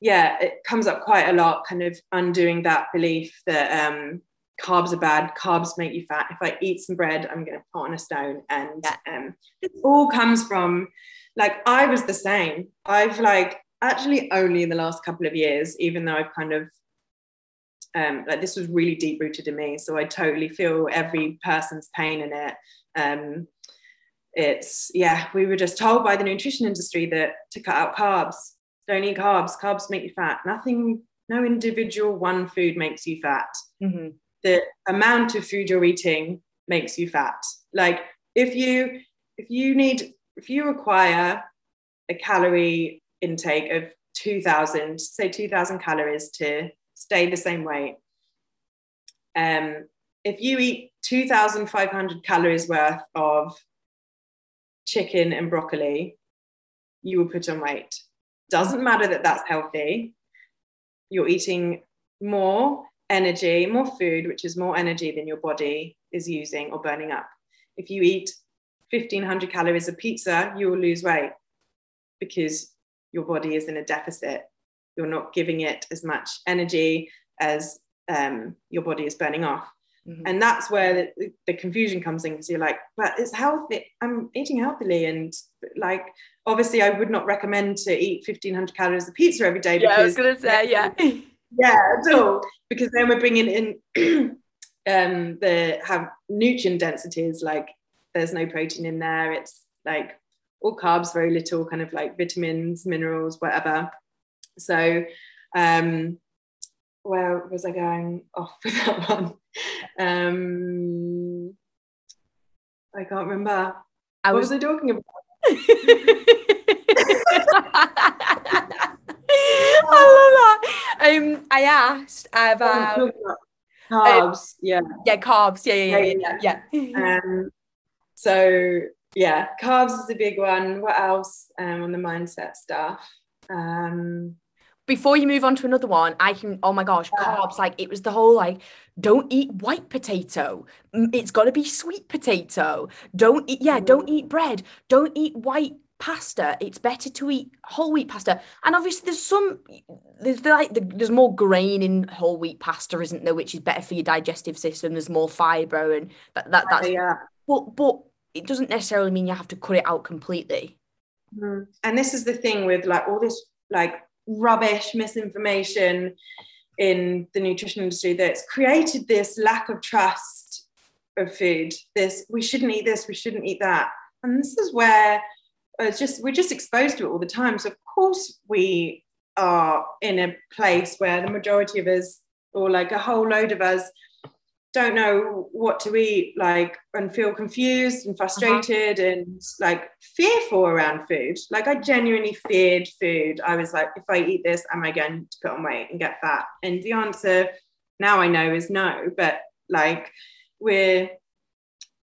S2: yeah, it comes up quite a lot, kind of undoing that belief that um, carbs are bad, carbs make you fat. If I eat some bread, I'm going to put on a stone, and
S1: Yeah.
S2: um, it all comes from like I was the same. I've like actually only in the last couple of years, even though I've kind of um, like this was really deep rooted in me. So I totally feel every person's pain in it. Um, it's yeah, we were just told by the nutrition industry that to cut out carbs, don't eat carbs. Carbs make you fat. Nothing, no individual one food makes you fat.
S1: Mhm.
S2: The amount of food you're eating makes you fat. Like if you if you need if you require a calorie intake of 2000 say 2000 calories to stay the same weight. Um if you eat 2500 calories worth of chicken and broccoli you will put on weight. Doesn't matter that that's healthy. You're eating more energy more food which is more energy than your body is using or burning up. If you eat 1500 calories of pizza you will lose weight because your body is in a deficit. You're not giving it as much energy as um, your body is burning off.
S1: Mhm.
S2: and that's where the, the confusion comes in because you're like but it's healthy. I'm eating healthily and like obviously i would not recommend to eat 1500 calories of pizza every day
S1: yeah i was
S2: because
S1: gonna say yeah.
S2: yeah at all. Because then we're bringing in um the have nutrient densities like there's no protein in there. It's like all carbs very little kind of like vitamins minerals whatever so um where was i going off with that one um i can't remember
S1: i
S2: what
S1: was
S2: was i talking about
S1: I love that. Um, I asked about
S2: carbs yeah
S1: yeah carbs. Yeah, yeah, yeah, yeah. yeah.
S2: Um, so yeah, carbs is a big one. What else um, on the mindset stuff? Um,
S1: Before you move on to another one, I can. Oh my gosh, carbs! Like it was the whole like, don't eat white potato. Mm, It's got to be sweet potato. Don't eat. Yeah, don't eat bread. Don't eat white pasta, it's better to eat whole wheat pasta. And obviously, there's some there's like there's more grain in whole wheat pasta, isn't there? Which is better for your digestive system. There's more fiber, and that, that that's
S2: yeah.
S1: But but it doesn't necessarily mean you have to cut it out completely.
S2: Mm. And this is the thing with like all this like rubbish misinformation in the nutrition industry that's created this lack of trust of food. This we shouldn't eat this, we shouldn't eat that, and this is where it's just we're just exposed to it all the time. So of course we are in a place where the majority of us, or like a whole load of us, don't know what to eat, like, and feel confused and frustrated uh-huh. and like fearful around food. Like, I genuinely feared food. I was like, if I eat this, am I going to put on weight and get fat? And the answer now I know is no. But like, we're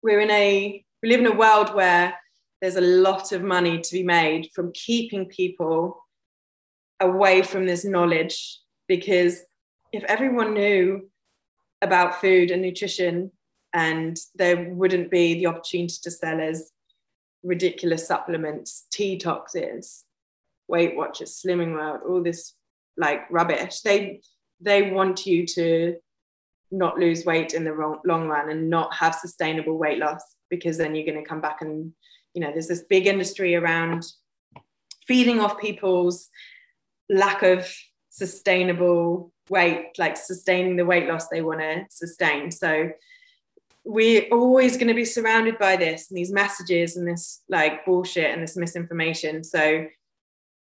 S2: we're in a we live in a world where there's a lot of money to be made from keeping people away from this knowledge because if everyone knew about food and nutrition and there wouldn't be the opportunity to sell as ridiculous supplements T-toxins weight watchers slimming world all this like rubbish. They they want you to not lose weight in the wrong, long run and not have sustainable weight loss because then you're going to come back and you know there's this big industry around feeding off people's lack of sustainable weight like sustaining the weight loss they want to sustain so we're always going to be surrounded by this and these messages and this like bullshit and this misinformation so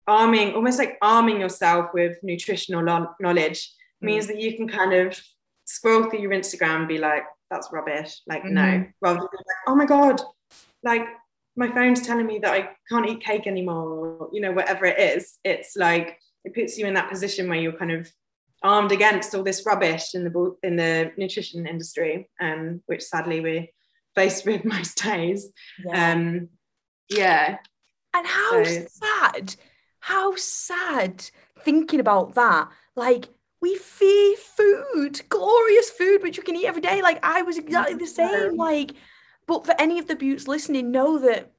S2: arming almost like arming yourself with nutritional knowledge mm. means that you can kind of scroll through your instagram and be like that's rubbish like mm-hmm. no rather than like oh my god like my phone's telling me that I can't eat cake anymore, or you know, whatever it is. It's like it puts you in that position where you're kind of armed against all this rubbish in the in the nutrition industry, um, which sadly we're faced with most days. Yeah. Um, yeah.
S1: And how so. sad, how sad thinking about that. Like we fear food, glorious food, which you can eat every day. Like I was exactly the same. Like but for any of the beauts listening, know that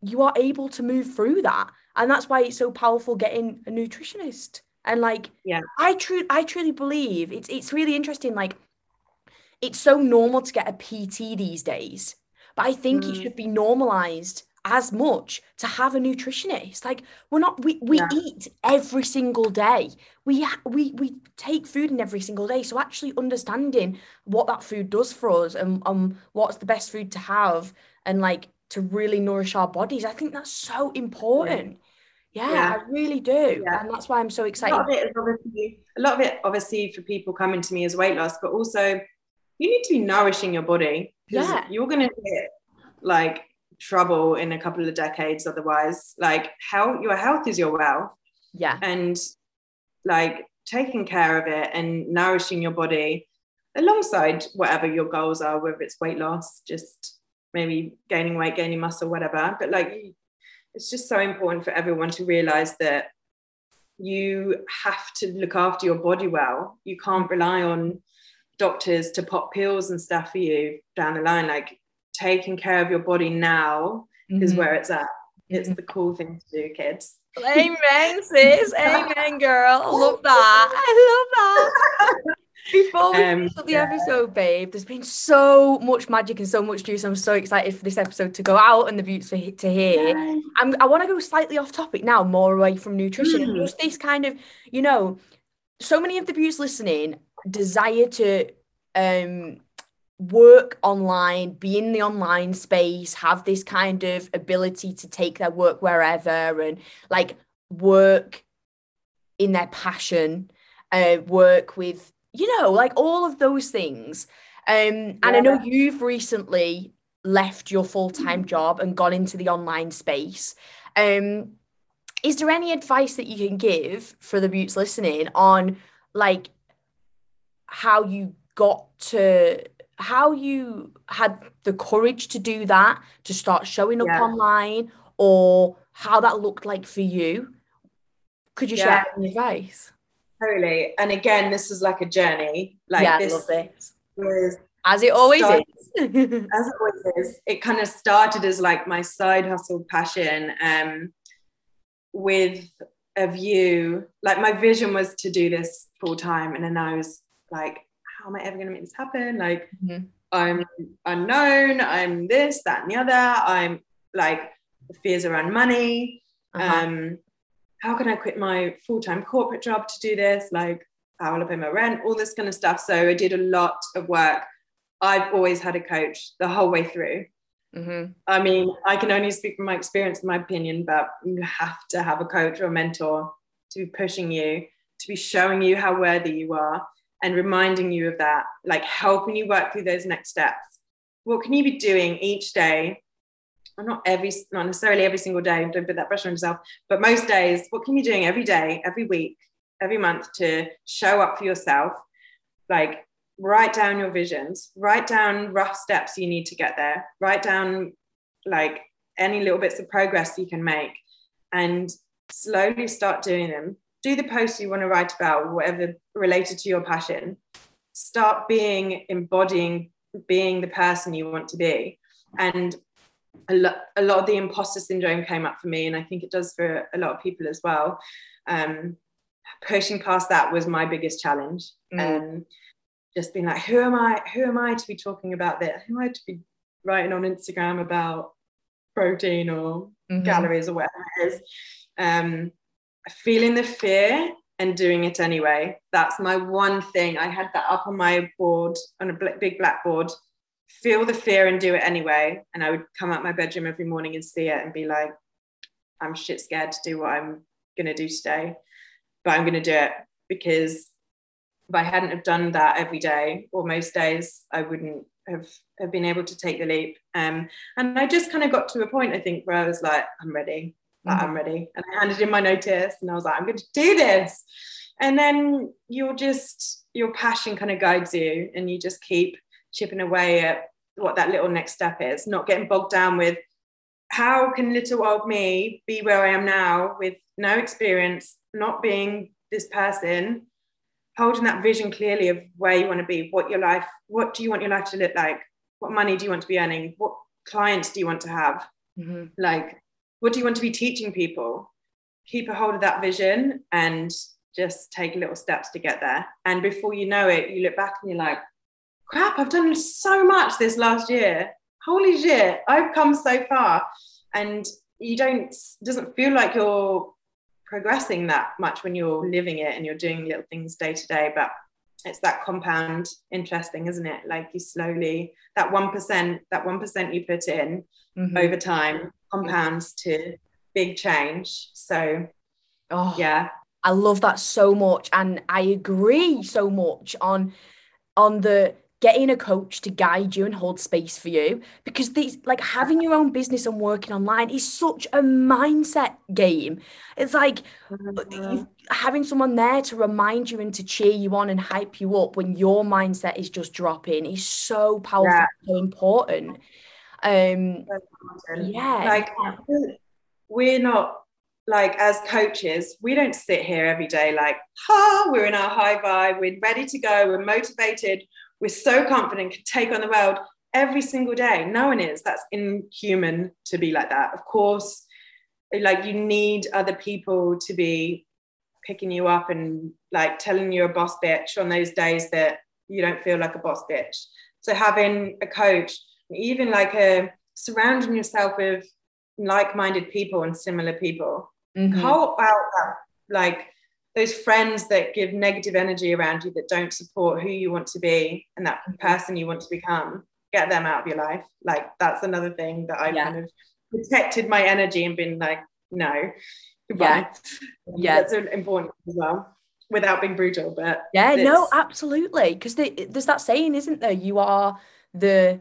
S1: you are able to move through that. And that's why it's so powerful getting a nutritionist. And like,
S2: yeah,
S1: I truly, I truly believe it's it's really interesting. Like, it's so normal to get a PT these days, but I think mm. it should be normalized as much to have a nutritionist. Like we're not we we yeah. eat every single day. We we we take food in every single day. So actually understanding what that food does for us and um what's the best food to have and like to really nourish our bodies. I think that's so important. Yeah, yeah I really do. Yeah. And that's why I'm so excited. A lot, of it is
S2: obviously, a lot of it obviously for people coming to me as weight loss, but also you need to be nourishing your body.
S1: Yeah.
S2: You're gonna get like trouble in a couple of decades otherwise like health your health is your wealth
S1: yeah
S2: and like taking care of it and nourishing your body alongside whatever your goals are whether it's weight loss just maybe gaining weight gaining muscle whatever but like it's just so important for everyone to realize that you have to look after your body well you can't rely on doctors to pop pills and stuff for you down the line like taking care of your body now mm-hmm. is where it's at. It's the cool thing to do, kids.
S1: Amen, sis. Amen, girl. I love that. I love that. Before we um, finish up the yeah. episode, babe, there's been so much magic and so much juice. I'm so excited for this episode to go out and the beauts to, to hear. Yeah. I'm, I want to go slightly off topic now, more away from nutrition mm. just this kind of, you know, so many of the beauts listening desire to um work online, be in the online space, have this kind of ability to take their work wherever and like work in their passion, uh, work with, you know, like all of those things. Um, and yeah. I know you've recently left your full time mm-hmm. job and gone into the online space. Um, is there any advice that you can give for the beauts listening on like how you got to how you had the courage to do that, to start showing up yeah. online, or how that looked like for you. Could you yeah. share any advice?
S2: Totally. And again, this is like a journey. Like
S1: yeah,
S2: this was
S1: as it always
S2: started,
S1: is.
S2: as it always is. It kind of started as like my side hustle passion um, with a view, like my vision was to do this full time. And then I was like, how am I ever going to make this happen? Like, mm-hmm. I'm unknown, I'm this, that, and the other. I'm like, fears around money. Uh-huh. Um, how can I quit my full time corporate job to do this? Like, how will I pay my rent? All this kind of stuff. So I did a lot of work I've always had a coach the whole way through. Mm-hmm. I mean, I can only speak from my experience, my opinion, but you have to have a coach or a mentor to be pushing you, to be showing you how worthy you are and reminding you of that, like helping you work through those next steps. What can you be doing each day? Not every, not necessarily every single day, don't put that pressure on yourself, but most days, what can you doing every day, every week, every month to show up for yourself? Like write down your visions, write down rough steps you need to get there, write down like any little bits of progress you can make, and slowly start doing them. Do the posts you want to write about, whatever related to your passion. Start being embodying being the person you want to be. And a lot, a lot of the imposter syndrome came up for me, and I think it does for a lot of people as well. Um, pushing past that was my biggest challenge. Mm. Um, just being like, who am I? Who am I to be talking about this? Who am I to be writing on Instagram about protein or mm-hmm. calories or whatever it is? Um, feeling the fear and doing it anyway. That's my one thing. I had that up on my board on a big blackboard. Feel the fear and do it anyway. And I would come out my bedroom every morning and see it and be like, I'm shit scared to do what I'm gonna do today, but I'm gonna do it because if I hadn't have done that every day or most days, I wouldn't have, have been able to take the leap. Um, and I just kind of got to a point, I think, where I was like, I'm ready. Like, mm-hmm. I'm ready. And I handed in my notice and I was like, I'm going to do this. And then you're just, your passion kind of guides you and you just keep chipping away at what that little next step is, not getting bogged down with how can little old me be where I am now with no experience, not being this person holding that vision clearly of where you want to be, what your life, what do you want your life to look like? What money do you want to be earning? What clients do you want to have? Mm-hmm. Like, what do you want to be teaching people? Keep a hold of that vision and just take little steps to get there. And before you know it, you look back and you're like, crap, I've done so much this last year. Holy shit, I've come so far. And you don't, doesn't feel like you're progressing that much when you're living it and you're doing little things day to day but it's that compound interesting isn't it like you slowly that 1% that 1% you put in mm-hmm. over time compounds to big change so oh yeah
S1: i love that so much and i agree so much on on the getting a coach to guide you and hold space for you because these like having your own business and working online is such a mindset game it's like mm-hmm. having someone there to remind you and to cheer you on and hype you up when your mindset is just dropping is so powerful yeah. so important um yeah
S2: like we're not like as coaches, we don't sit here every day like, ha, we're in our high vibe, we're ready to go, we're motivated, we're so confident can take on the world every single day. No one is. That's inhuman to be like that. Of course, like you need other people to be picking you up and like telling you a boss bitch on those days that you don't feel like a boss bitch. So having a coach, even like a surrounding yourself with like-minded people and similar people. Mm-hmm. How about that? Like those friends that give negative energy around you that don't support who you want to be and that mm-hmm. person you want to become get them out of your life like that's another thing that i yeah. kind of protected my energy and been like no goodbye. yeah yeah that's important as well without being brutal but
S1: yeah no absolutely because there's that saying isn't there you are the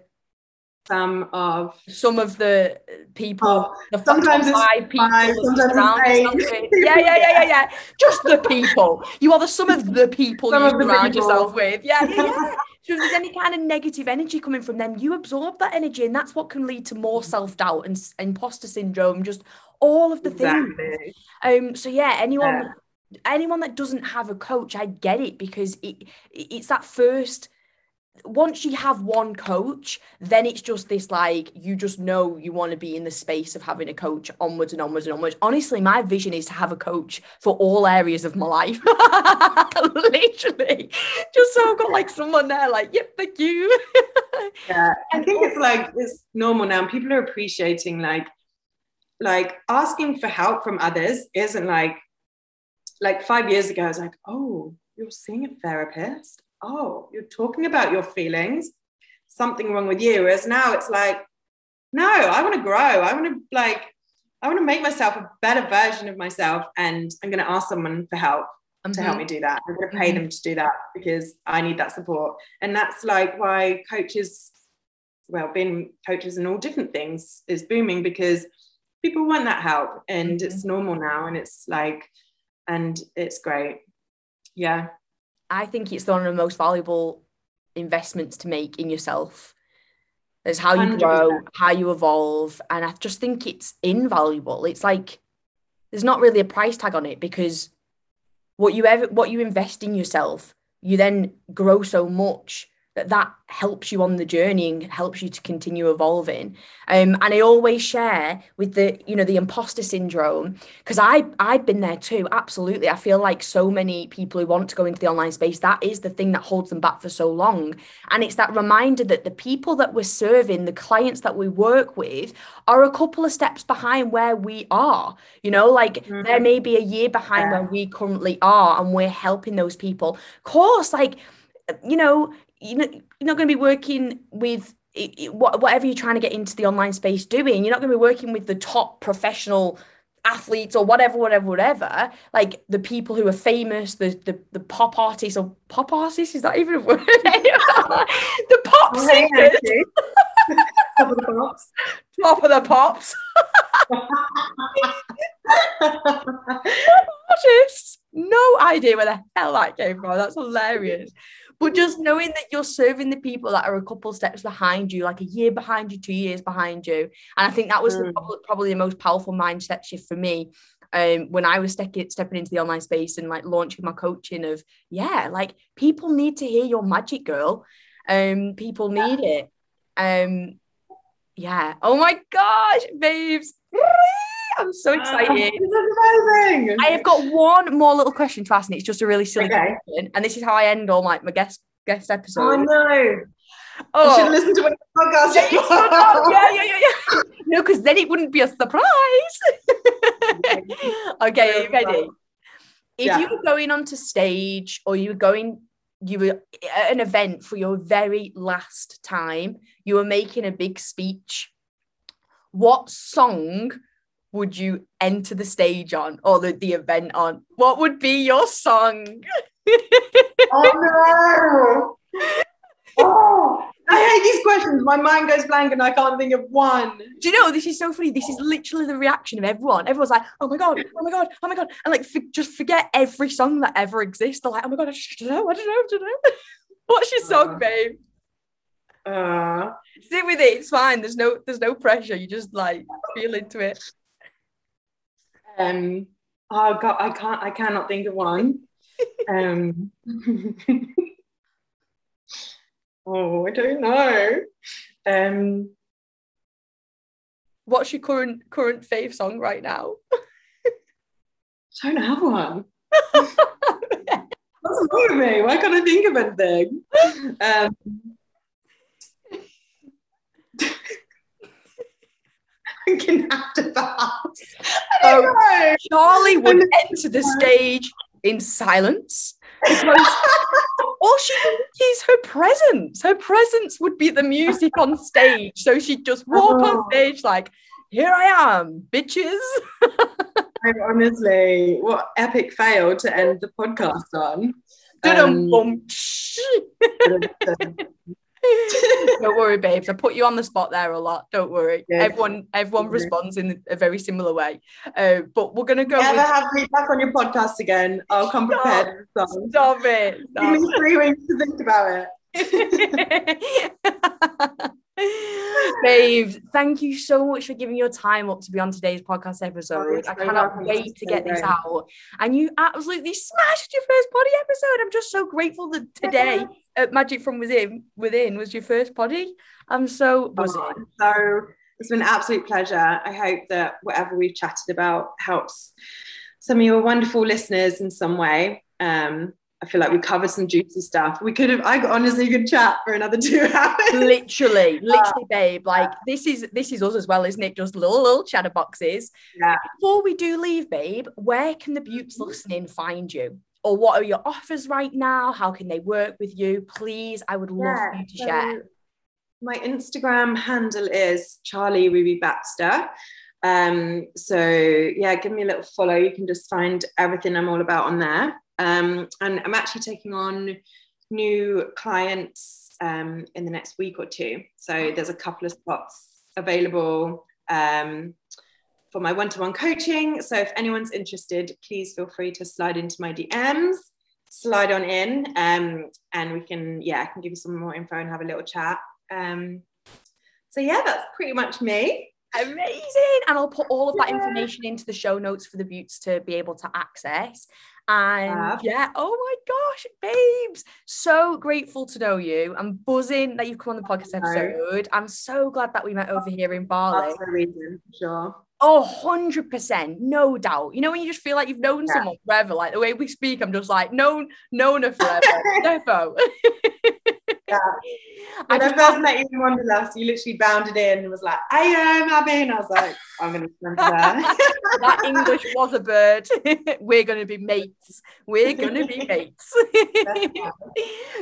S2: some of
S1: some of the people oh, the sometimes five people five, sometimes yeah yeah yeah yeah yeah. Just the people. You are the sum of the people some you surround people. yourself with. Yeah yeah yeah. So if there's any kind of negative energy coming from them you absorb that energy and that's what can lead to more self-doubt and imposter syndrome just all of the exactly. things um so yeah anyone yeah. anyone that doesn't have a coach i get it because it it's that first once you have one coach, then it's just this like you just know you want to be in the space of having a coach onwards and onwards and onwards. Honestly, my vision is to have a coach for all areas of my life. Literally, just so I've got like someone there, like, yep, thank you.
S2: yeah, I think it's like it's normal now. People are appreciating like like asking for help from others isn't like like five years ago. I was like, oh, you're seeing a therapist oh, you're talking about your feelings, something wrong with you. Whereas now it's like, no, I want to grow. I want to like, I want to make myself a better version of myself. And I'm going to ask someone for help mm-hmm. to help mm-hmm. me do that. I'm going to pay mm-hmm. them to do that because I need that support. And that's like why coaches, well, being coaches and all different things is booming because people want that help and mm-hmm. it's normal now. And it's like, and it's great. Yeah.
S1: I think it's one of the most valuable investments to make in yourself. It's how you 100%. grow, how you evolve. And I just think it's invaluable. It's like there's not really a price tag on it because what you ever what you invest in yourself, you then grow so much that that helps you on the journey and helps you to continue evolving. Um, and i always share with the you know the imposter syndrome because i i've been there too absolutely. I feel like so many people who want to go into the online space that is the thing that holds them back for so long. And it's that reminder that the people that we're serving the clients that we work with are a couple of steps behind where we are. You know like mm-hmm. there may be a year behind yeah. where we currently are and we're helping those people. Of course like you know you know, you're not going to be working with whatever you're trying to get into the online space doing. You're not going to be working with the top professional athletes or whatever, whatever, whatever. Like the people who are famous, the the, the pop artists or pop artists is that even a word? the pop oh, singers. top of the pops. Top of the pops. artists. No idea where the hell that came from. That's hilarious. But just knowing that you're serving the people that are a couple steps behind you, like a year behind you, two years behind you. And I think that was mm. the, probably the most powerful mindset shift for me um, when I was stepping stepping into the online space and like launching my coaching of yeah, like people need to hear your magic girl. Um, people need it. Um, yeah. Oh my gosh, babes. I'm so excited. this is amazing. I have got one more little question to ask, and it's just a really silly okay. question. And this is how I end all my, my guest guest episodes.
S2: Oh no. Oh, I should listen to a podcast.
S1: Yeah, yeah, yeah, yeah, yeah. no, because then it wouldn't be a surprise. okay, are you ready? If yeah. you were going onto stage or you were going, you were at an event for your very last time, you were making a big speech. What song would you enter the stage on or the, the event on? What would be your song?
S2: oh no! Oh, I hate these questions. My mind goes blank and I can't think of one.
S1: Do you know this is so funny? This is literally the reaction of everyone. Everyone's like, "Oh my god! Oh my god! Oh my god!" And like, for, just forget every song that ever exists. They're like, "Oh my god! I don't know. I don't know. I don't know." What's your song, uh, babe? Uh, Sit with it. It's fine. There's no. There's no pressure. You just like feel into it.
S2: Um, oh God, I can't. I cannot think of one. um, oh, I don't know. Um,
S1: What's your current current fave song right now?
S2: I don't have one. What's wrong with me? Why can't I think of anything? Um, can have to pass.
S1: Oh, Charlie would enter the stage in silence because all she needs is her presence. Her presence would be the music on stage. So she'd just walk oh. on stage like, here I am, bitches.
S2: honestly, what epic fail to end the podcast on.
S1: Um, Don't worry, babes. I put you on the spot there a lot. Don't worry. Yeah. Everyone, everyone responds in a very similar way. Uh, but we're gonna go.
S2: Never with... have me back on your podcast again. I'll come Stop. prepared.
S1: Stop it. Stop.
S2: Give me three weeks to think about it.
S1: Babe, thank you so much for giving your time up to be on today's podcast episode. Oh, I cannot wait to get this out. And you absolutely smashed your first body episode. I'm just so grateful that today uh, Magic from Within Within was your first poddy. I'm so buzzing. Oh,
S2: so it's been an absolute pleasure. I hope that whatever we've chatted about helps some of your wonderful listeners in some way. Um, I feel like we covered some juicy stuff. We could have, I honestly could chat for another two hours.
S1: Literally, literally, babe. Like this is this is us as well, isn't it? Just little little chatter boxes.
S2: Yeah.
S1: Before we do leave, babe, where can the Beauts listening find you? Or what are your offers right now? How can they work with you? Please, I would love yeah, you to so share.
S2: My Instagram handle is Charlie Ruby Baxter. Um, so yeah, give me a little follow. You can just find everything I'm all about on there. Um, and I'm actually taking on new clients um, in the next week or two. So there's a couple of spots available um, for my one-to-one coaching. So if anyone's interested, please feel free to slide into my DMs, slide on in, um, and we can, yeah, I can give you some more info and have a little chat. Um, so yeah, that's pretty much me.
S1: Amazing. And I'll put all of that information into the show notes for the Beauts to be able to access. And yeah, oh my gosh, babes, so grateful to know you. I'm buzzing that you've come on the podcast episode. I'm so glad that we met over here in Bali.
S2: That's the reason, sure.
S1: Oh, 100%, no doubt. You know, when you just feel like you've known yeah. someone forever, like the way we speak, I'm just like, known, known her forever. Defo.
S2: Yeah. When I, I first met you in Wanderlust, you literally bounded in and was like, I am Abby. And I was like, I'm going to stand there.
S1: that English was a bird. We're going to be mates. We're going to be mates.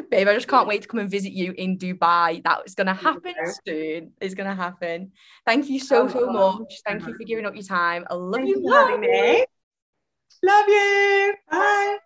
S1: Babe, I just can't wait to come and visit you in Dubai. That is going to happen soon. It's going to happen. Thank you so, oh so much. Thank you for giving up your time. I love
S2: Thank
S1: you.
S2: having me. Love you. Bye.